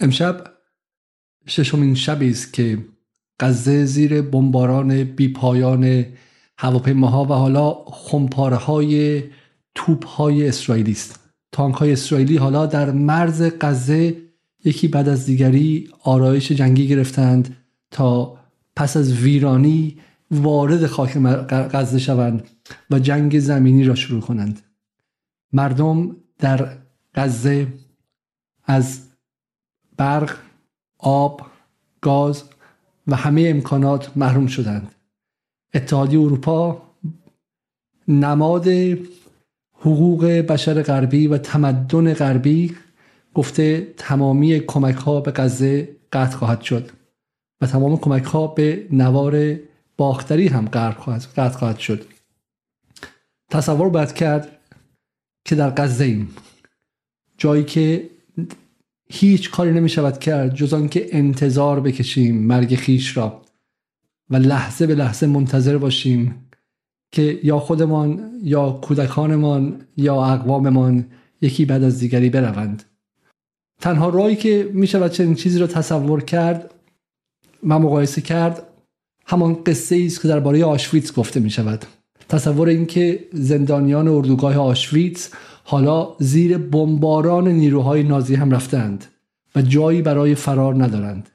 امشب ششمین شبی است که غزه زیر بمباران بیپایان هواپیماها و حالا خمپاره های توپ های اسرائیلی است. تانک های اسرائیلی حالا در مرز غزه یکی بعد از دیگری آرایش جنگی گرفتند تا پس از ویرانی وارد خاک غزه شوند و جنگ زمینی را شروع کنند. مردم در غزه از برق آب گاز و همه امکانات محروم شدند. اتحادیه اروپا نماد حقوق بشر غربی و تمدن غربی گفته تمامی کمک ها به غزه قطع خواهد شد و تمام کمک ها به نوار باختری هم قطع خواهد شد. تصور باید کرد که در غزه ایم. جایی که هیچ کاری نمی شود کرد جز آنکه انتظار بکشیم مرگ خیش را و لحظه به لحظه منتظر باشیم که یا خودمان یا کودکانمان یا اقواممان یکی بعد از دیگری بروند. تنها راهی که می شود چنین چیزی را تصور کرد و مقایسه کرد همان قصه است که درباره آشویتس گفته می شود تصور اینکه زندانیان اردوگاه آشویتس حالا زیر بمباران نیروهای نازی هم رفتند و جایی برای فرار ندارند.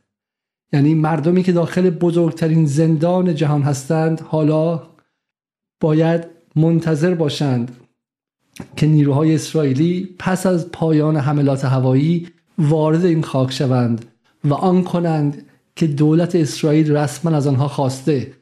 یعنی مردمی که داخل بزرگترین زندان جهان هستند حالا باید منتظر باشند که نیروهای اسرائیلی پس از پایان حملات هوایی وارد این خاک شوند و آن کنند که دولت اسرائیل رسما از آنها خواسته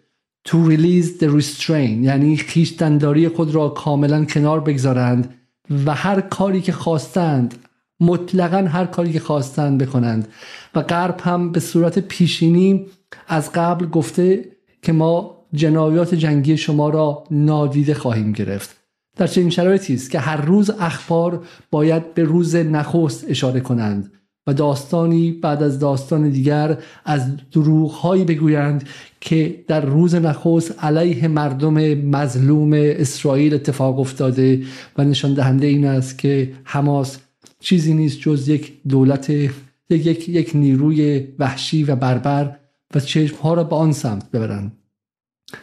to release the restraint یعنی خیشتنداری خود را کاملا کنار بگذارند و هر کاری که خواستند مطلقا هر کاری که خواستند بکنند. و غرب هم به صورت پیشینی از قبل گفته که ما جنایات جنگی شما را نادیده خواهیم گرفت. در چنین شرایطی است که هر روز اخبار باید به روز نخست اشاره کنند. و داستانی بعد از داستان دیگر از دروغهایی بگویند که در روز نخست علیه مردم مظلوم اسرائیل اتفاق افتاده و نشان دهنده این است که حماس چیزی نیست جز یک دولت یک, یک, یک نیروی وحشی و بربر و چشمها را به آن سمت ببرند.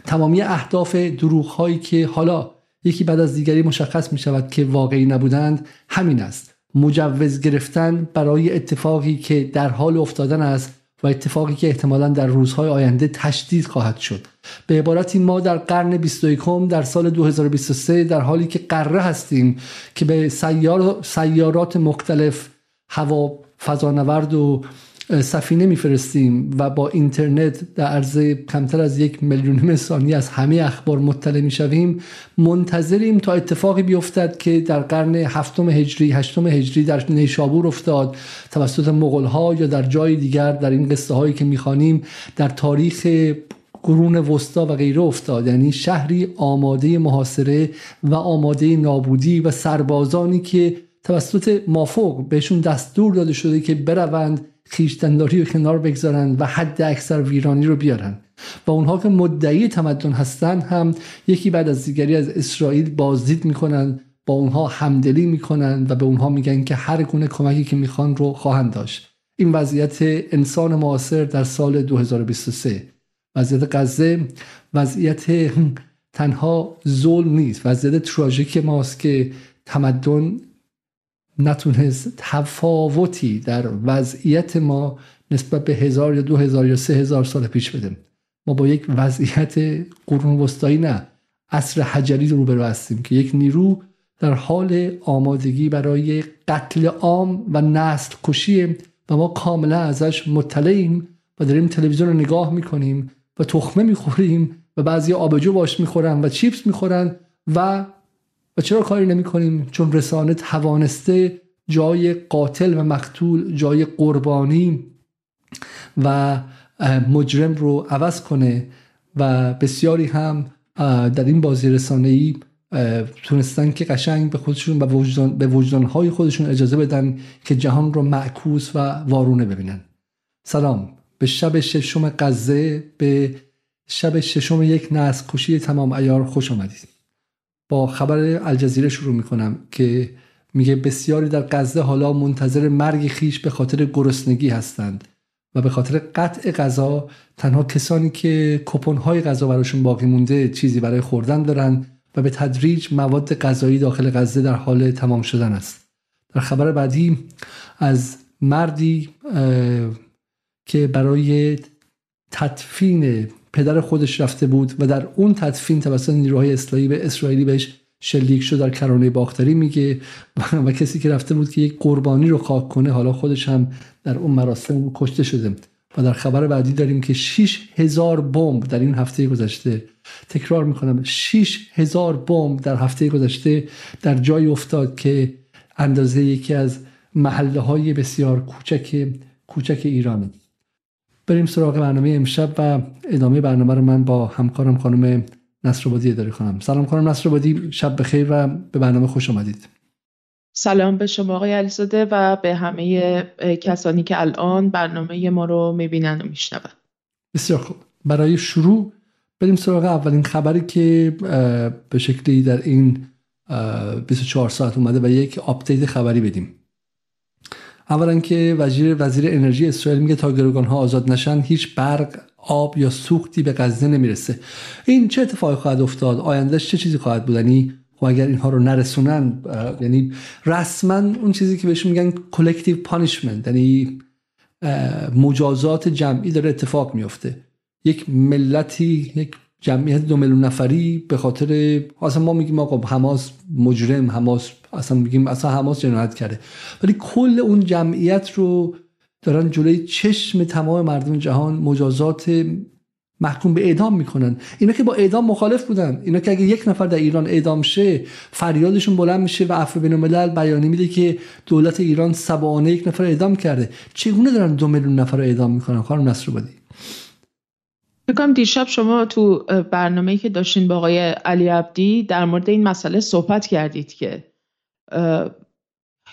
تمامی اهداف دروغ هایی که حالا یکی بعد از دیگری مشخص می شود که واقعی نبودند همین است. مجوز گرفتن برای اتفاقی که در حال افتادن است و اتفاقی که احتمالا در روزهای آینده تشدید خواهد شد. به عبارتی ما در قرن 21 در سال 2023 در حالی که قره هستیم که به سیار سیارات مختلف هوا فضانورد و سفینه میفرستیم و با اینترنت در عرض کمتر از یک میلیون ثانیه از همه اخبار مطلع می‌شویم منتظریم تا اتفاقی بیفتد که در قرن هفتم هجری هشتم هجری در نیشابور افتاد. توسط مغول ها یا در جای دیگر در این قصه هایی که می‌خوانیم در تاریخ قرون وسطا و غیره افتاد. یعنی شهری آماده محاصره و آماده نابودی و سربازانی که توسط مافوق بهشون دستور داده شده که بروند خیشتنداری رو کنار بگذارن و حد اکثر ویرانی رو بیارن. و اونها که مدعی تمدن هستند هم یکی بعد از دیگری از اسرائیل بازدید می‌کنن با اونها همدلی می‌کنن و به اونها میگن که هر گونه کمکی که می‌خوان رو خواهند داشت. این وضعیت انسان معاصر در سال 2023 وضعیت غزه وضعیت تنها ظلم نیست. وضعیت تراژیک ماست که تمدن نتونست تفاوتی در وضعیت ما نسبت به هزار یا دو هزار یا سه هزار سال پیش بده. ما با یک وضعیت قرون وسطایی نه عصر حجری رو برو هستیم که یک نیرو در حال آمادگی برای قتل عام و نسل کشی و ما کاملا ازش مطلعیم و داریم تلویزیون رو نگاه می‌کنیم و تخمه می‌خوریم و بعضی آبجو باش می‌خورن و چیپس می‌خورن و و چرا کاری نمی کنیم چون رسانه توانسته جای قاتل و مقتول جای قربانی و مجرم رو عوض کنه و بسیاری هم در این بازی رسانه ای تونستن که قشنگ به خودشون به وجدان به وجدانهای خودشون اجازه بدن که جهان رو معکوس و وارونه ببینن. سلام. به شب ششم غزه به شب ششم یک نسل کشی تمام ایار خوش آمدید. با خبر الجزیره شروع می‌کنم که میگه بسیاری در غزه حالا منتظر مرگ خیش به خاطر گرسنگی هستند و به خاطر قطع غذا تنها کسانی که کپون های غذا براشون باقی مونده چیزی برای خوردن دارن و به تدریج مواد غذایی داخل غزه در حال تمام شدن است. در خبر بعدی از مردی که برای تدفین پدر خودش رفته بود و در اون تدفین توسط نیروهای اسرائیلی به اسرائیلی بهش شلیک شد در کرانه باختری میگه و کسی که رفته بود که یک قربانی رو خاک کنه حالا خودش هم در اون مراسم کشته شده و در خبر بعدی داریم که 6 هزار بمب در این هفته گذشته تکرار می‌کنم 6 هزار بمب در هفته گذشته در جای افتاد که اندازه یکی از محله های بسیار کوچک کوچک ایرانه. بریم سراغ برنامه امشب و ادامه برنامه رو من با همکارم خانم نصرآبادی اداره کنم. سلام خانم نصرآبادی شب بخیر و به برنامه خوش آمدید. سلام به شما آقای علیزاده و به همه کسانی که الان برنامه ما رو می‌بینن و میشنون. بسیار خوب. برای شروع بریم سراغ اولین خبری که به شکلی در این 24 ساعت اومده و یک آپدیت خبری بدیم. اولا که وزیر وزیر انرژی اسرائیل میگه تا گروگان ها آزاد نشن هیچ برق آب یا سوختی به غزه نمی‌رسه. این چه اتفاقی خواهد افتاد؟ آیندهش چه چیزی خواهد بود؟ یعنی و خب اگر اینها رو نرسونن یعنی رسما اون چیزی که بهش میگن collective punishment یعنی مجازات جمعی داره اتفاق میفته. یک ملتی یک جمعیت دو میلیون نفری به خاطر اصلا ما میگیم آقا حماس مجرم حماس اصلا میگیم اصلا حماس جنایت کرده. ولی کل اون جمعیت رو دارن جلوی چشم تمام مردم جهان مجازات محکوم به اعدام می‌کنن. اینا که با اعدام مخالف بودن. اینا که اگه یک نفر در ایران اعدام شه فریادشون بلند میشه و عفو بین الملل بیانیه میده که دولت ایران سبانه یک نفر اعدام کرده. چگونه دارن دو میلیون نفر اعدام می‌کنن خانم نصر بدی بکنم دیشب شما تو برنامه که داشتین با آقای علی عبدی در مورد این مسئله صحبت کردید که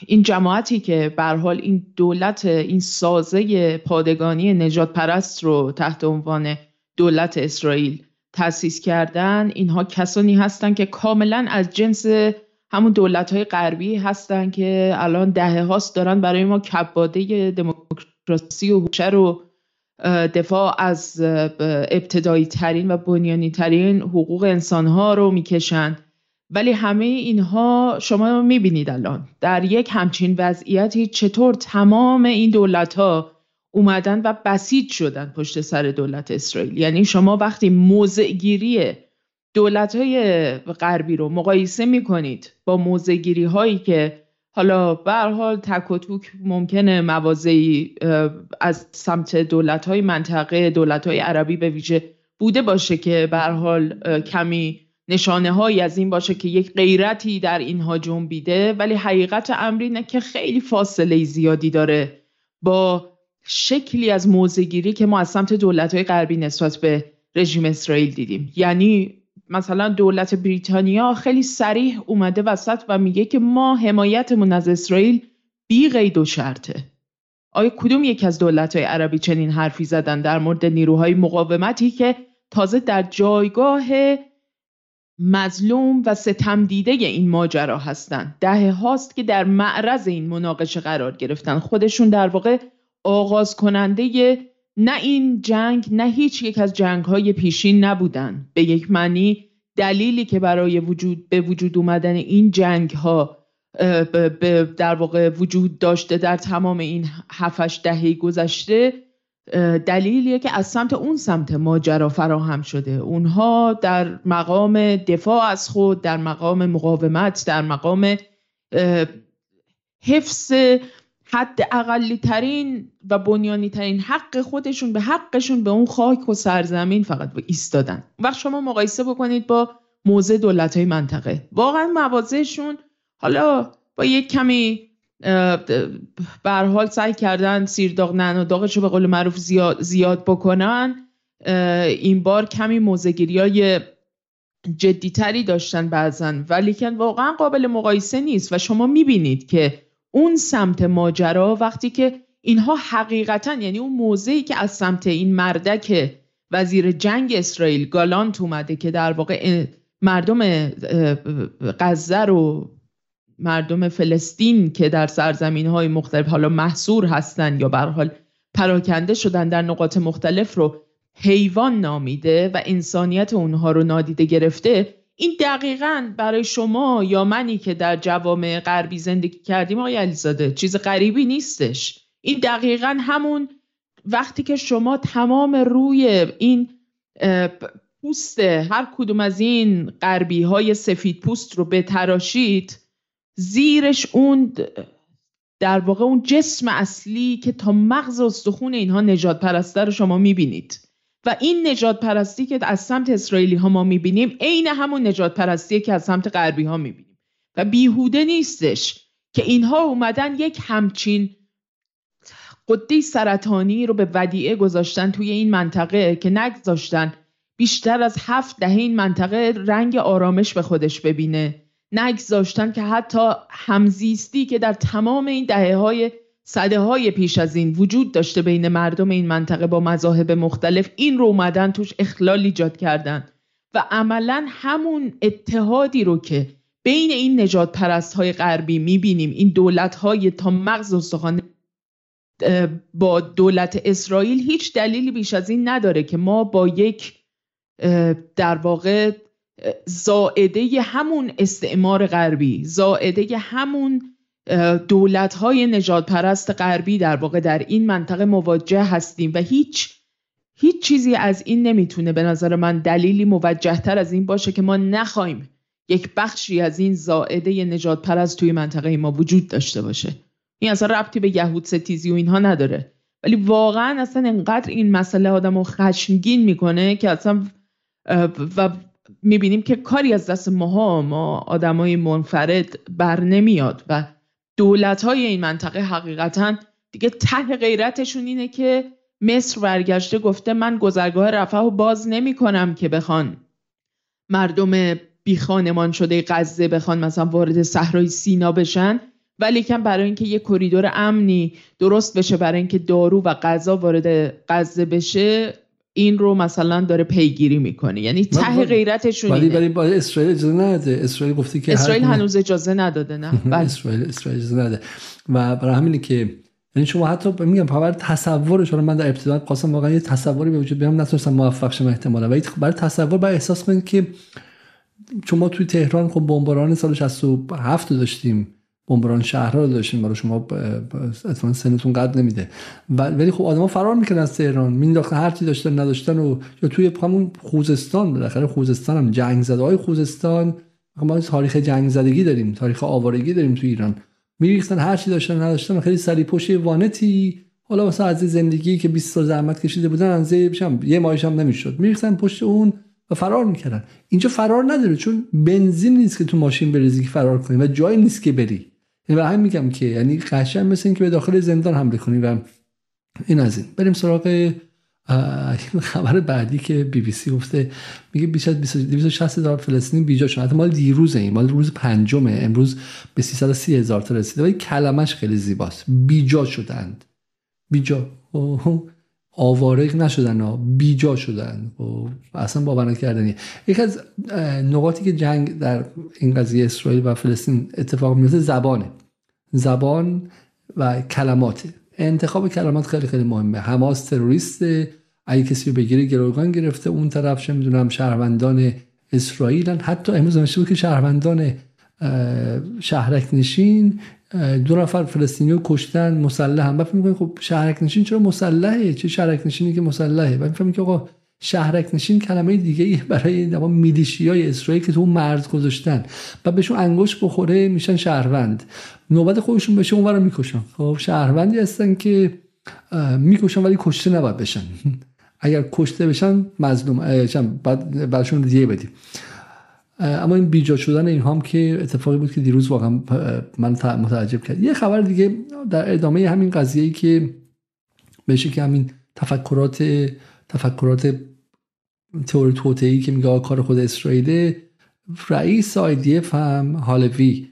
این جماعتی که بر حال این دولت این سازه پادگانی نجات پرست رو تحت عنوان دولت اسرائیل تأسیس کردن اینها کسانی هستند که کاملا از جنس همون دولت های غربی هستند که الان دهه هاست دارن برای ما کباده دموکراسی و هوشه رو دفاع از ابتدایی ترین و بنیانی ترین حقوق انسان ها رو می‌کشند. ولی همه اینها شما می‌بینید الان. در یک همچین وضعیتی چطور تمام این دولت ها اومدن و بسیج شدن پشت سر دولت اسرائیل؟ یعنی شما وقتی موضعگیری دولت های غربی رو مقایسه می‌کنید با موضعگیری هایی که حالا به حال تک و توک ممکنه موازی از سمت دولت های منطقه دولت های عربی به ویژه بوده باشه که به حال کمی نشانه هایی از این باشه که یک غیرتی در اینها جنبیده. ولی حقیقت امر اینه که خیلی فاصله زیادی داره با شکلی از موزگیری که ما از سمت دولت های غربی نسبت به رژیم اسرائیل دیدیم. یعنی مثلا دولت بریتانیا خیلی سریح اومده وسط و میگه که ما حمایتمون از اسرائیل بی قید و شرطه. آیا کدوم یک از دولت های عربی چنین حرفی زدن در مورد نیروهای مقاومتی که تازه در جایگاه مظلوم و ستم دیده این ماجرا هستند دهه هاست که در معرض این مناقشه قرار گرفتن. خودشون در واقع آغاز کننده نه این جنگ نه هیچ یک از جنگ های پیشین نبودن. به یک معنی دلیلی که برای وجود به وجود اومدن این جنگ ها در واقع وجود داشته در تمام این هفتش دهه گذشته دلیلیه که از سمت اون سمت ماجرا فراهم شده. اونها در مقام دفاع از خود در مقام مقاومت در مقام حفظ حد اقلی ترین و بنیانی ترین حق خودشون به حقشون به اون خاک و سرزمین فقط ایستادن. وقت شما مقایسه بکنید با موضع دولت های منطقه. واقعا موازهشون حالا با یک کمی حال سعی کردن سیر داغ و داغش رو به قول معروف زیاد, زیاد بکنن. این بار کمی موزگیری های جدیتری داشتن بعضن ولی که واقعا قابل مقایسه نیست و شما می‌بینید که اون سمت ماجرا وقتی که اینها حقیقتا یعنی اون موضعی که از سمت این مردک وزیر جنگ اسرائیل گالانت اومده که در واقع مردم غزه رو مردم فلسطین که در سرزمین های مختلف حالا محصور هستند یا به حال پراکنده شدن در نقاط مختلف رو حیوان نامیده و انسانیت اونها رو نادیده گرفته این دقیقا برای شما یا منی که در جوامع غربی زندگی کردیم آقای علیزاده؟ چیز غریبی نیستش. این دقیقا همون وقتی که شما تمام روی این پوست هر کدوم از این غربی های سفید پوست رو بتراشید زیرش اون در واقع اون جسم اصلی که تا مغز استخون اینها نجات پرسته رو شما می‌بینید. و این نجات پرستی که از سمت اسرائیلی ها ما می‌بینیم عین همون نجات پرستی که از سمت غربی ها می‌بینیم. و بیهوده نیستش که اینها اومدن یک همچین قده سرطانی رو به ودیعه گذاشتن توی این منطقه که نگذاشتن بیشتر از هفت دهه این منطقه رنگ آرامش به خودش ببینه. نگذاشتن که حتی همزیستی که در تمام این دهه های صده های پیش از این وجود داشته بین مردم این منطقه با مذاهب مختلف این رو اومدن توش اخلال ایجاد کردن و عملا همون اتحادی رو که بین این نجات پرست های غربی می‌بینیم این دولت های تا مغز استخوان با دولت اسرائیل هیچ دلیلی بیش از این نداره که ما با یک در واقع زائده همون استعمار غربی زائده همون دولت های پرست غربی در واقع در این منطقه مواجه هستیم و هیچ هیچ چیزی از این نمی‌تونه به نظر من دلیلی موجه تر از این باشه که ما نخواهیم یک بخشی از این زائده نجات پرست توی منطقه ما وجود داشته باشه. این اصلا ربطی به یهود ستیزی و اینها نداره. ولی واقعا اصلا انقدر این مسئله آدم رو خشمگین می‌کنه که اصلا و می‌بینیم که کاری از دست ماها ما آدمای منفرد بر نمیاد و دولت های این منطقه حقیقتا دیگه ته غیرتشون اینه که مصر برگشته گفته من گذرگاه رفح و باز نمی کنم که بخوان. مردم بی خانمان شده غزه بخوان مثلا وارد صحرای سینا بشن ولی کم برای اینکه یه کریدور امنی درست بشه برای اینکه دارو و غذا وارد غزه بشه این رو مثلا داره پیگیری می‌کنه. یعنی ته غیرتشون ولی ولی با اسرائیل اجازه نده. اسرائیل گفته که اسرائیل هنوز اجازه نداده نه؟ بله. اسرائیل اسرائیل اجازه نده. و برای همینه که یعنی شما حتی میگم برای تصورش من در ابتدا قاسم واقعا یه تصوری به وجود بیام نتونستم موفق شم احتمالا. ولی برای تصور برای احساس کنید که شما توی تهران خب بمباران سال 67 داشتیم. بمباران شهرها رو داشتیم برای شما اتفاقا سنتون قد نمیده. ولی خب آدما فرار می‌کنن از تهران. مینداختن هر چی داشتن نداشتن و یا توی همون خوزستان بالاخره خوزستان هم جنگ زده های خوزستان ما تاریخ جنگ زدگی داریم تاریخ آوارگی داریم تو ایران. میریختن هر چی داشتن نداشتن خیلی سری پشت وانتی. حالا واسه از زندگی که 20 سال زحمت کشیده بودن بشم یه ماهش هم نمی‌شد. میریختن پشت اون و فرار می‌کردن. اینجا فرار نداره چون بنزین نیست که تو ماشین بریزی که فرار کنی و جایی نیست که بری. و همین میگم که یعنی قشنگ مثل اینکه به داخل زندان حمله کنی و این از این. بریم سراغ خبر بعدی که بی بی سی گفته. میگه بیش از 260 هزار فلسطینی بیجا شدن. حتی مال دیروزه این. مال روز پنجمه. امروز به 330 هزار تا رسیده. ولی کلمش خیلی زیباست. بیجا شدند. بیجا. آوارق نشدن ها بیجا شدن و اصلا باور نکردنی. یک از نقاطی که جنگ در این قضیه اسرائیل و فلسطین اتفاق میفته زبانه. زبان و کلمات انتخاب کلمات خیلی خیلی مهمه. حماس تروریست اگه کسی رو بگیره گروگان گرفته اون طرف چه می‌دونم شهروندان اسرائیل حتی امروز بود که شهروندان شهرک نشین دو نفر فلسطینی کشتن مسلح هم. فکر می‌کنید خب شهرک نشین چرا مسلحه؟ چه شهرک نشینی که مسلحه؟ بعد می‌فهمید که آقا شهرک نشین کلمه دیگه ای برای میلیشی های اسرائیل که تو مرز گذاشتن. و بهشون انگشت بخوره میشن شهروند. نوبت خودشون بشه اون رو می‌کشن. خب شهروندی هستن که می‌کشن ولی کشته نباید بشن. اگر کشته بشن مظلوم بعد برشون دیگه بدیم. اما این بیجا شدن این هم که اتفاقی بود که دیروز واقعا من متعجب کرد یه خبر دیگه در ادامه همین قضیه ای که بشه که همین تفکرات تفکرات تئوری توتعی که میگه کار خود اسرائیل رئیس آیدیف هم هالوی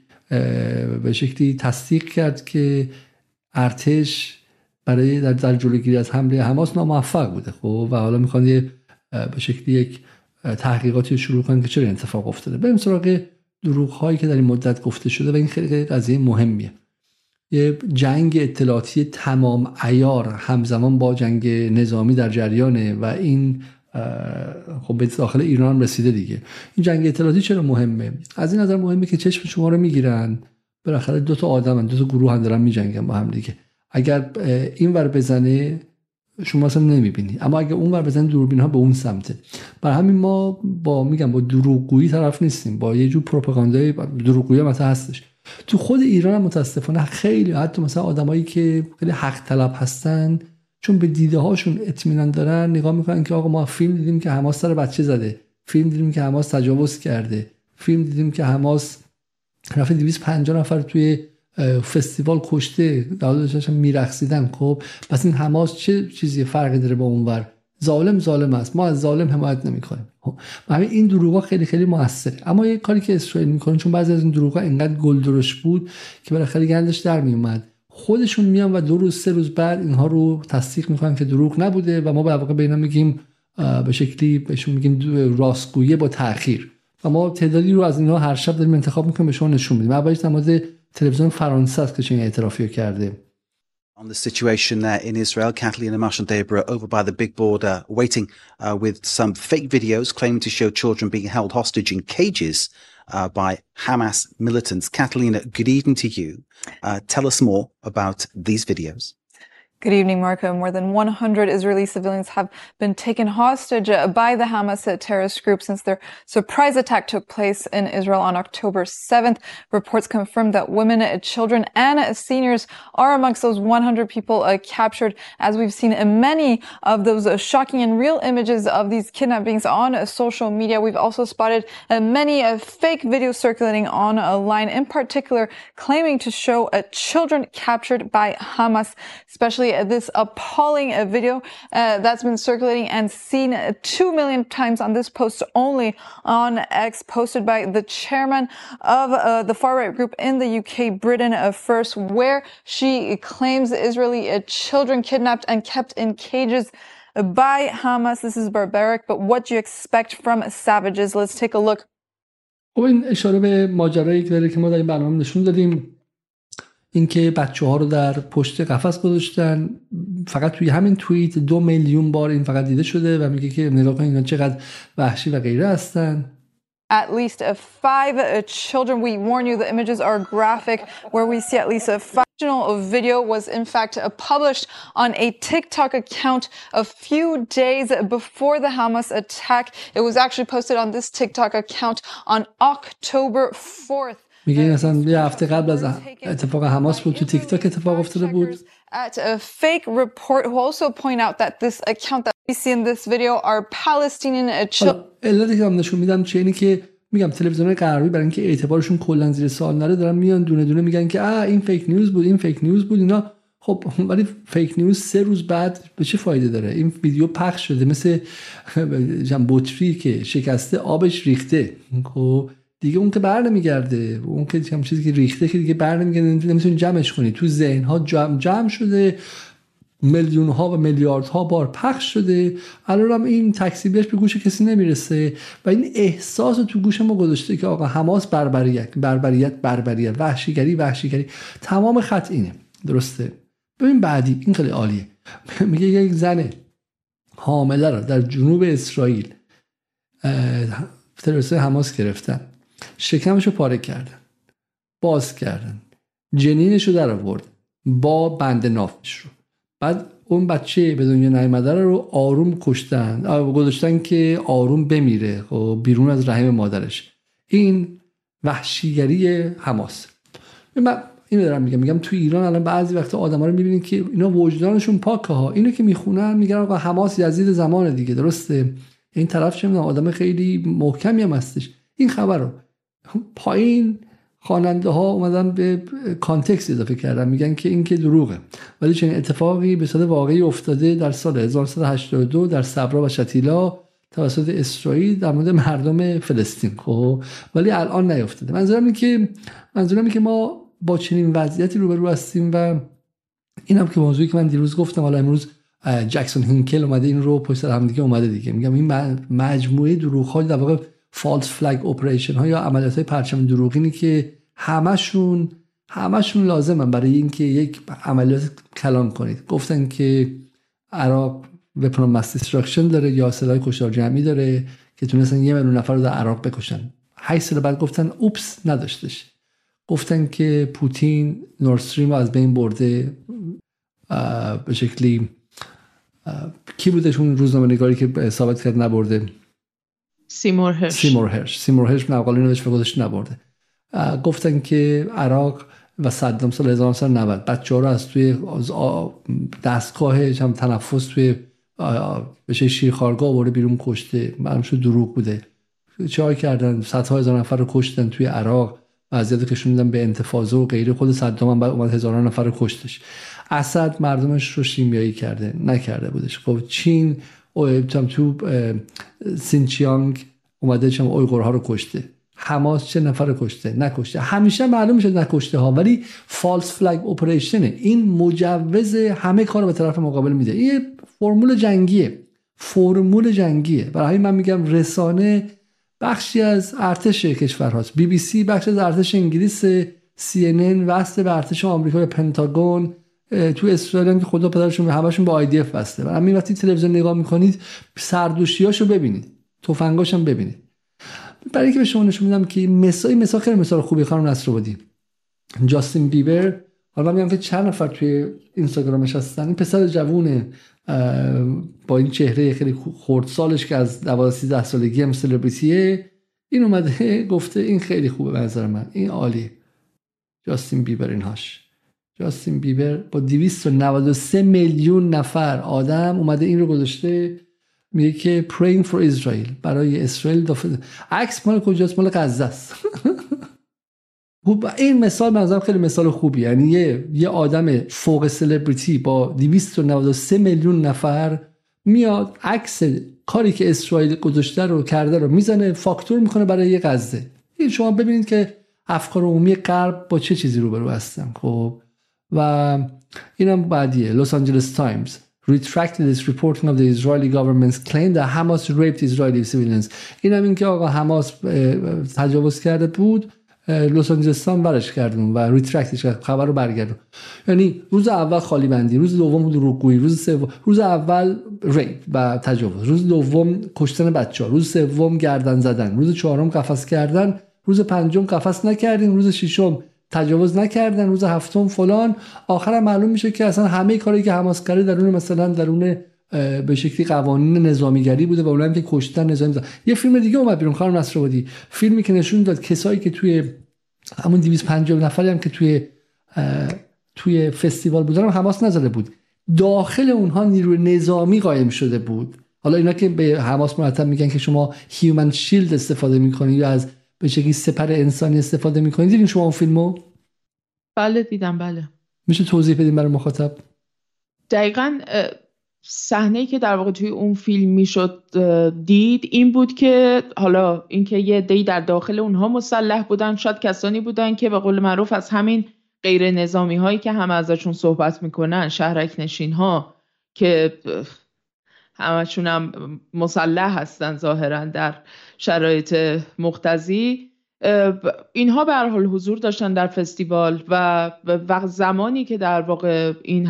به شکلی تصدیق کرد که ارتش برای در, در جلوگیری از حمله حماس ناموفق بوده خب؟ و حالا می‌خوان به شکلی یک تحقیقاتی شروع کنن که چرا اتفاق افتاده. بریم سراغ دروغ هایی که در این مدت گفته شده و این خیلی قضیه مهمیه. یه جنگ اطلاعاتی تمام ایار همزمان با جنگ نظامی در جریانه و این خب به داخل ایران رسیده دیگه. این جنگ اطلاعاتی چرا مهمه؟ از این نظر مهمه که چشم شما رو می‌گیرن. بالاخره دو تا آدم دو تا گروه هم دارن میجنگن با هم دیگه. اگر این ور بزنه شما اصلا نمی‌بینی. اما اگر اون ور بزنه دوربین ها به اون سمته برای همین ما با میگم با دروغگویی طرف نیستیم. با یه جور پروپاگاندای دروغگویی مثلا هستش. تو خود ایران هم متاسفانه خیلی حتی مثلا آدمایی که خیلی حق طلب هستن چون به دیده هاشون اطمینان دارن نگاه می‌کنن که آقا ما فیلم دیدیم که حماس سر بچه زده. فیلم دیدیم که حماس تجاوز کرده. فیلم دیدیم که حماس رفت 250 نفر توی فستیوال کشته داشتن میرقصیدن خب. پس این حماس چه چیزی فرقی داره با اونور ظالم ظالم است. ما از ظالم حمایت نمی‌کنیم خب. همین این دروغا خیلی خیلی موثره. اما یه کاری که اسرائیل می‌کنه چون بعضی از این دروغا انقدر گلدرش بود که بالاخره گندش در میومد خودشون میان و دو روز سه روز بعد اینها رو تصدیق می‌کنن که دروغ نبوده و ما به واقع به اینا میگیم به شکلی بهشون میگیم راستگویی با تاخیر و ما تعدادی رو از اینها هر شب داریم انتخاب می‌کنیم به شما نشون میدیم. اولش تلویزیون فرانسه است که چنین اعترافی کرده on the situation there in Israel. Kathleen Amash and Deborah over by the big border waiting uh, with some fake videos claiming to show children being held hostage in cages uh, by Hamas militants. Kathleen, good evening to you. Uh, tell us more about these videos. Good evening, Marco. More than 100 Israeli civilians have been taken hostage uh, by the Hamas terrorist group since their surprise attack took place in Israel on October 7th. Reports confirm that women, uh, children, and uh, seniors are amongst those 100 people uh, captured. As we've seen in many of those uh, shocking and real images of these kidnappings on uh, social media, we've also spotted many fake videos circulating online, in particular claiming to show children captured by Hamas, especially this appalling uh, video uh, that's been circulating and seen 2 million times on this post only on X posted by the chairman of uh, the far right group in the UK, Britain First, where she claims Israeli children kidnapped and kept in cages by Hamas. This is barbaric, but what do you expect from savages? Let's take a look. خب این اشاره به ماجرایی داره که ما در این برنامه نشون دادیم اینکه بچه ها رو در پشت قفس گذاشتن فقط توی همین توییت دو میلیون بار این فقط دیده شده و میگه که نگاه کنید اینا چقدر وحشی و غیره هستن at least uh, five uh, children. We warn you, the images are graphic, where we see at least a five. video was in fact uh, published on a TikTok account a few days before the Hamas attack. It was actually posted on this TikTok account on October 4th. میگه این اصلا یه هفته قبل از اتفاق حماس بود تو تیک تاک اتفاق افتاده بود. At a fake report who also point out that this account that we see in this video are Palestinian. علتی که نشون میدم چه اینی که میگم تلویزیون غربی برای اینکه اعتبارشون کلا زیر سوال نره دارن میان دونه دونه میگن که آ این fake news بود این fake news بود اینا. خب ولی fake news سه روز بعد به چه فایده داره؟ این ویدیو پخش شده مثل بطری که شکسته آبش ریخته. خب دیگه اون که بر نمیگرده. اون که هم چیزی که ریخته که دیگه بر نمیگرده. نمی‌تونی جمعش کنی. تو ذهن ها جمع, جمع شده. میلیون ها و میلیارد ها بار پخش شده. الان هم این تکسیبیش به گوش کسی نمی‌رسه. و این احساس تو گوش ما گذاشته که آقا حماس بربریت بربریت بربریت. وحشیگری وحشیگری. تمام خط اینه. درسته؟ ببین بعدی. این خیلی عالیه. میگه یک زن حامله رو در جنوب اسرائیل تروریست حماس گرفتن. شکمش رو پاره کردن. باز کردن. جنینش رو در آورد. با بند نافش رو. بعد اون بچه به دنیا نیامده رو آروم کشتن. گذاشتن که آروم بمیره. و خب، بیرون از رحم مادرش. این وحشیگری حماس. من اینو دارم میگم. میگم تو ایران الان بعضی وقت آدما رو می‌بینید که اینا وجدانشون پاکه ها. اینو که می‌خونن میگن آقا حماس یزید زمان دیگه. درسته؟ این طرف چه آدم خیلی محکمی هم هستش. این خبر رو پایین خواننده ها اومدن به کانتکست اضافه کردن میگن که این که دروغه. ولی چنین اتفاقی به صورت واقعی افتاده در سال 1982 در صبرا و شتیلا توسط اسرائیل در مورد مردم فلسطین. خب ولی الان نیفتاده. منظورم اینه که منظورم اینه که ما با چنین وضعیتی روبرو هستیم و این هم که موضوعی که من دیروز گفتم حالا امروز جکسون هینکل اومده این رو پشت هم دیگه اومده دیگه. میگم این مجموعه دروغ ها در واقع false flag operation ها یا عملیات های پرچم دروغینی که همشون همشون لازمن برای اینکه یک عملیات کلان کنید. گفتن که عراق weapon destruction داره یا سلاح کشتار جمعی داره که تونستن یه میلیون نفر رو در عراق بکشن. 8 سال بعد گفتن oops نداشتش. گفتن که پوتین نورداستریم رو از بین برده به شکلی کی بودش اون روزنامه نگاری که ثابت کرد نبرده؟ سیمور هرش. سیمور هرش. سیمور هرش مقاله نوشت و نبرده. گفتن که عراق و صدام سال 1990 بچه ها رو از توی دستگاه هم تنفس توی بشه شیرخارگاه آورده بیرون کشته. معلوم شد دروغ بوده. چه کردن؟ صدها هزار نفر رو کشتن توی عراق. وضعیت کشوندن به انتفاضه و غیره. خود صدام هم بعد اومد هزاران نفر رو کشتش. اسد مردمش رو شیمیایی کرده نکرده بودش. خب چین تو سینچیانگ اومده چم اویغورها رو کشته. حماس چه نفر کشته؟ نکشته. همیشه معلوم میشه نکشته ها ولی فالس فلگ اپریشنه این مجوز همه کار رو به طرف مقابل میده. این فرمول جنگیه. فرمول جنگیه. برای همین من میگم رسانه بخشی از ارتش کشور هاست بی بی سی بخش از ارتش انگلیس سی ان ان وصل به ارتش آمریکا پنتاگون تو هم که خدا پدرشون همشون با آی دی اف بسته. و همین وقتی تلویزیون نگاه می‌کنید سردوشیاشو ببینید. تفنگاش هم ببینید. برای اینکه به شما نشون میدم که مثال مثال خیلی مثال خوبی خانم جاستین بیبر. حالا میگم که چند نفر توی اینستاگرامش هستن. این پسر جوونه با این چهره خیلی سالش که از 12 13 سالگی هم سلبریتیه. این اومده گفته این خیلی خوبه به نظر من. این عالی. جاستین بیبر اینهاش. جاستین بیبر با 293 میلیون نفر آدم اومده این رو گذاشته میگه که praying for Israel برای اسرائیل عکس مال کجاست؟ مال غزه است. این مثال منظرم خیلی مثال خوبی. یعنی یه, یه آدم فوق سلبریتی با 293 میلیون نفر میاد عکس کاری که اسرائیل گذاشته رو کرده رو می‌زنه فاکتور می‌کنه برای یه غزه. شما ببینید که افکار عمومی غرب با چه چیزی روبرو هستن. خب و اینم بعدیه. Los Angeles Times retracted its reporting of the Israeli government's claim that Hamas raped Israeli civilians. این هم این که آقا حماس تجاوز کرده بود لس آنجلس تایمز برش گردوند و retract ش کرد خبر رو برگردوند. یعنی روز اول خالی بندی روز دوم دروغگویی روز سوم روز اول ریپ و تجاوز روز دوم کشتن بچه ها روز سوم گردن زدن روز چهارم قفس کردن روز پنجم قفس نکردیم روز ششم تجاوز نکردن روز هفتم فلان. آخر معلوم میشه که اصلا همه کاری که حماس کرده درون مثلا درون به شکلی قوانین نظامیگری بوده و اونم که کشتن نظامی داد. یه فیلم دیگه اومد بیرون خانم نصرآبادی. فیلمی که نشون داد کسایی که توی همون 250 نفری هم که توی توی فستیوال بودن حماس نزده بود. داخل اونها نیروی نظامی قایم شده بود. حالا اینا که به حماس مرتب میگن که شما هیومن شیلد استفاده می‌کنید یا از به شکلی سپر انسانی استفاده می‌کنید. دیدین شما اون فیلمو؟ بله دیدم بله. میشه توضیح بدیم برای مخاطب؟ دقیقا صحنه که در واقع توی اون فیلم می‌شد دید این بود که حالا اینکه یه دی در داخل اونها مسلح بودن شاید کسانی بودن که به قول معروف از همین غیر نظامی هایی که همه ازشون صحبت می‌کنن شهرک نشین ها که همشون هم مسلح هستن ظاهرا در شرایط مختزی اینها به حال حضور داشتن در فستیوال و وقت زمانی که در واقع این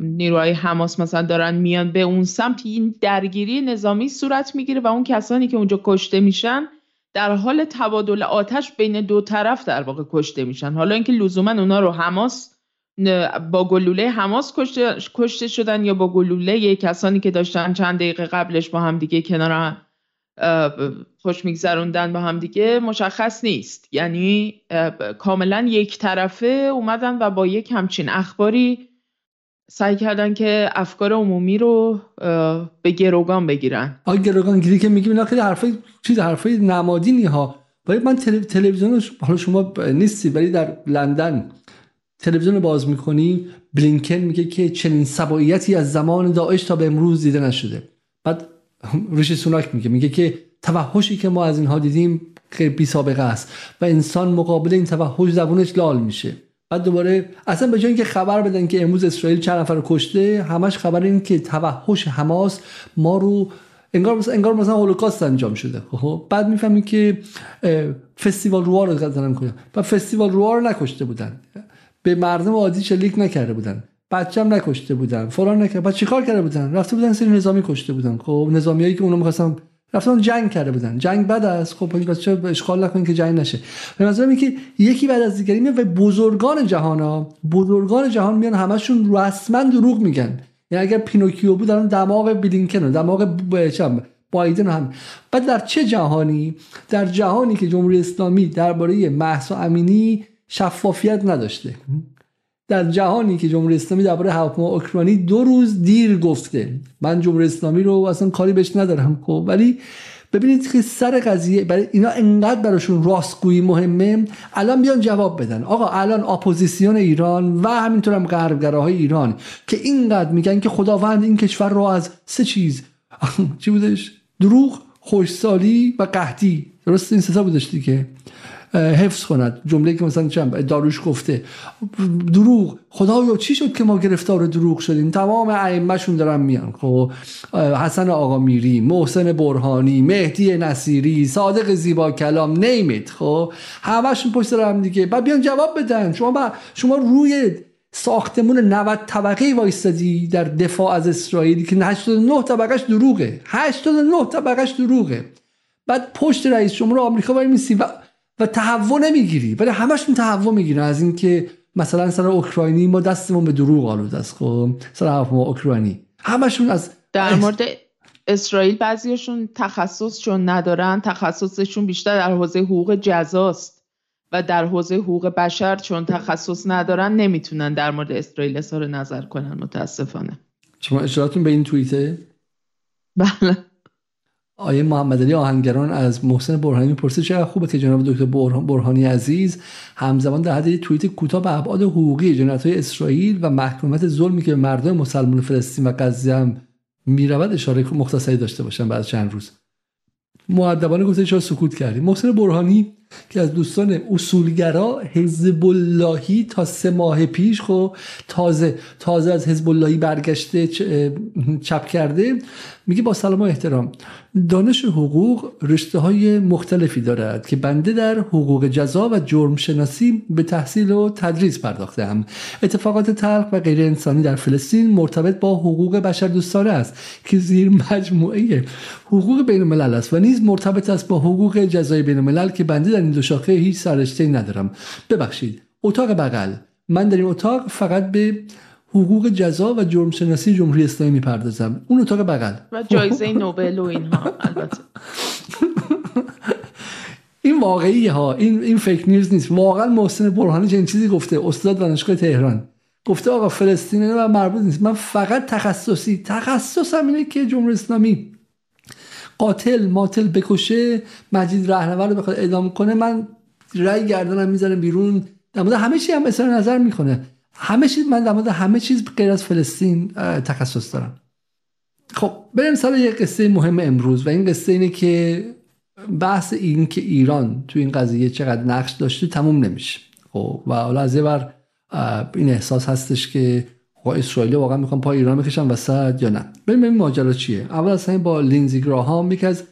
نیروهای حماس مثلا دارن میان به اون سمت این درگیری نظامی صورت می‌گیره و اون کسانی که اونجا کشته میشن در حال تبادل آتش بین دو طرف در واقع کشته میشن. حالا اینکه لزوما اونا رو حماس با گلوله حماس کشته, کشته شدن یا با گلوله کسانی که داشتن چند دقیقه قبلش با هم دیگه کنار خوش میگذروندن با هم دیگه مشخص نیست. یعنی کاملا یک طرفه اومدن و با یک همچین اخباری سعی کردن که افکار عمومی رو به گروگان بگیرن. آ گروگان گیری که میگیم خیلی حرفای چیز حرفای نمادینی ها ولی من تلویزیون حالا شما نیستی ولی در لندن تلویزیون باز می‌کنی بلینکن میگه که چنین سباییتی از زمان داعش تا به امروز دیده نشده. بعد ریشی سوناک میگه میگه که توحشی که ما از اینها دیدیم خیلی بی سابقه است و انسان مقابل این توحش زبونش لال میشه. بعد دوباره اصلا به جای اینکه خبر بدن که امروز اسرائیل چند نفر کشته همش خبر این که توحش حماس ما رو انگار مثلا انگار مثلا هولوکاست انجام شده. خب بعد می‌فهمی که فستیوال روها رو زدن کنم و فستیوال روها رو نکشته بودن. به مردم عادی شلیک نکرده بودن. بچم نکشته بودن. فلان نکرده بعد چیکار کرده بودن؟ رفته بودن سری نظامی کشته بودن. خب نظامیایی که اونو می‌خواستن رفتن جنگ کرده بودن. جنگ بد است. خب چه اشغال نکنین که جنگ نشه. به نظر که یکی بعد از دیگری میاد و بزرگان جهان ها بزرگان جهان میان همشون رسما دروغ میگن. یعنی اگر پینوکیو بود الان دماغ بلینکن و دماغ جو بایدن هم بعد در چه جهانی؟ در جهانی که جمهوری اسلامی درباره مهسا امینی شفافیت نداشته. در جهانی که جمهوری اسلامی درباره هواپیما اوکراینی دو روز دیر گفته. من جمهوری اسلامی رو اصلا کاری بهش ندارم خب. ولی ببینید که سر قضیه برای اینا انقدر براشون راستگویی مهمه. الان بیان جواب بدن. آقا الان اپوزیسیون ایران و همینطور هم غربگراهای ایران که اینقدر میگن که خداوند این کشور رو از سه چیز چی بودش؟ دروغ خوشسالی و قحطی. درست؟ این سه بودش دیگه. حفظ کند. جمله که مثلا چند داروش گفته. دروغ. خدایا چی شد که ما گرفتار دروغ شدیم؟ تمام ائمهشون دارن میان. خب حسن آقا میری محسن برهانی مهدی نصیری صادق زیبا کلام نیمت خب همشون پشت هم دیگه. بعد بیان جواب بدن. شما با شما روی ساختمون 90 طبقه وایستادی در دفاع از اسرائیل که 89 طبقهش دروغه. 89 طبقهش دروغه. بعد پشت رئیس جمهور آمریکا وای میسی و و تهوع نمی‌گیری. ولی همشون تهوع می‌گیرن. از اینکه مثلا سر اوکراینی ما دستمون به دروغ آلوده است خب؟ سر هواپیما اوکراینی. همشون از در مورد اسرائیل بعضیشون تخصص چون ندارن. تخصصشون بیشتر در حوزه حقوق جزاست. و در حوزه حقوق بشر چون تخصص ندارن نمی‌تونن در مورد اسرائیل اظهار نظر کنن متاسفانه. شما اشارتون به این توییته؟ بله. آیه محمد علی آهنگران از محسن برهانی می‌پرسه چقدر خوبه که جناب دکتر برهانی عزیز؟ همزمان در حد توییت کوتاه به ابعاد حقوقی جنایت های اسرائیل و محکومیت ظلمی که مردم مسلمان فلسطین و غزه هم می‌رود اشاره مختصری داشته باشن بعد چند روز. مؤدبانه گفته چرا سکوت کردیم. محسن برهانی که از دوستان اصولگرا حزب اللهی تا سه ماه پیش خب تازه تازه از حزب اللهی برگشته چپ کرده میگه با سلام و احترام دانش حقوق رشته های مختلفی دارد که بنده در حقوق جزا و جرم شناسی به تحصیل و تدریس پرداختم اتفاقات تلخ و غیر انسانی در فلسطین مرتبط با حقوق بشر دوستانه است که زیر مجموعه حقوق بین الملل است و نیز مرتبط است با حقوق جزای بین الملل که بنده در این دو شاخه هیچ سرشته ندارم. ببخشید اتاق بغل. من در این اتاق فقط به حقوق جزا و جرم شناسی جمهوری اسلامی می‌پردازم. اون اتاق بغل. و جایزه نوبل و اینها. البته. این واقعی ها. این این فیک نیوز نیست. واقعا محسن برهانی چنین چیزی گفته. استاد دانشگاه تهران. گفته آقا فلسطین و مربوط نیست. من فقط تخصصی. تخصصم اینه که جمهوری اسلامی قاتل ماتل بکشه مجید رهنورد رو بخواد اعدام کنه. من رای گردنم می‌ذارم بیرون. در مورد همه چی هم اظهار نظر می‌کنه. همه چیز من در مورد همه چیز غیر از فلسطین تخصص دارم. خب بریم سر یه قصه مهم امروز و این قصه اینه که بحث این که ایران تو این قضیه چقدر نقش داشته تموم نمیشه. خب و حالا از یه بر این احساس هستش که با اسرائیل واقعا می‌خوان پای ایران بکشن وسط یا نه. بریم این ماجرا چیه. اول اصلا با لینزی گراهام یکی از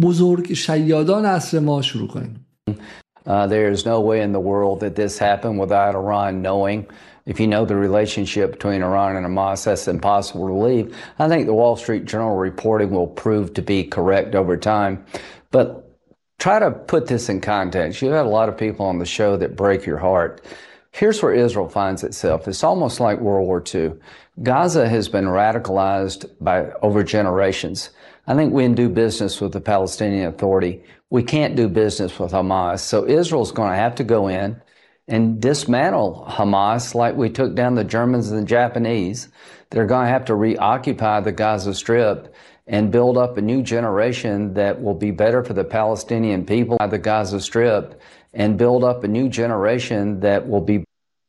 بزرگ شیادان عصر ما شروع کنیم. Uh, there is no way in the world that this happened without Iran knowing. If you know the relationship between Iran and Hamas, that's impossible to leave. I think the Wall Street Journal reporting will prove to be correct over time. But try to put this in context. You've had a lot of people on the show that break your heart. Here's where Israel finds itself. It's almost like World War II. Gaza has been radicalized by over generations. I think we can do business with the Palestinian Authority. We can't do business with Hamas. So Israel's going to have to go in and dismantle Hamas like we took down the Germans and the Japanese. They're going to have to reoccupy the Gaza Strip and build up a new generation that will be better for the Palestinian people the Gaza Strip and build up a new generation that will be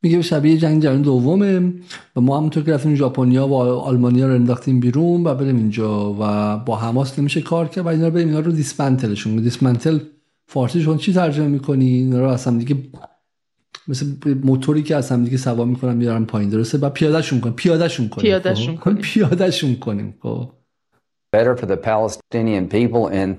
میگه شبیه جنگ جهانی دومه و ما همونطور که رفتیم ژاپنیا و آلمانیا رو انداختیم بیرون و بریم اینجا و با حماس نمیشه کار کرد و اینا رو بریم اینا رو دیسمنتلشون دیسمنتل فارسیشون چی ترجمه میکنی اینا رو اصلا دیگه مثل موتوری که از هم دیگه سوا می‌کنن میارن پایین درسته و پیادهشون کنیم پیادهشون کنیم پیادهشون خب؟ کنیم پیادهشون کنیم خب better for the Palestinian people in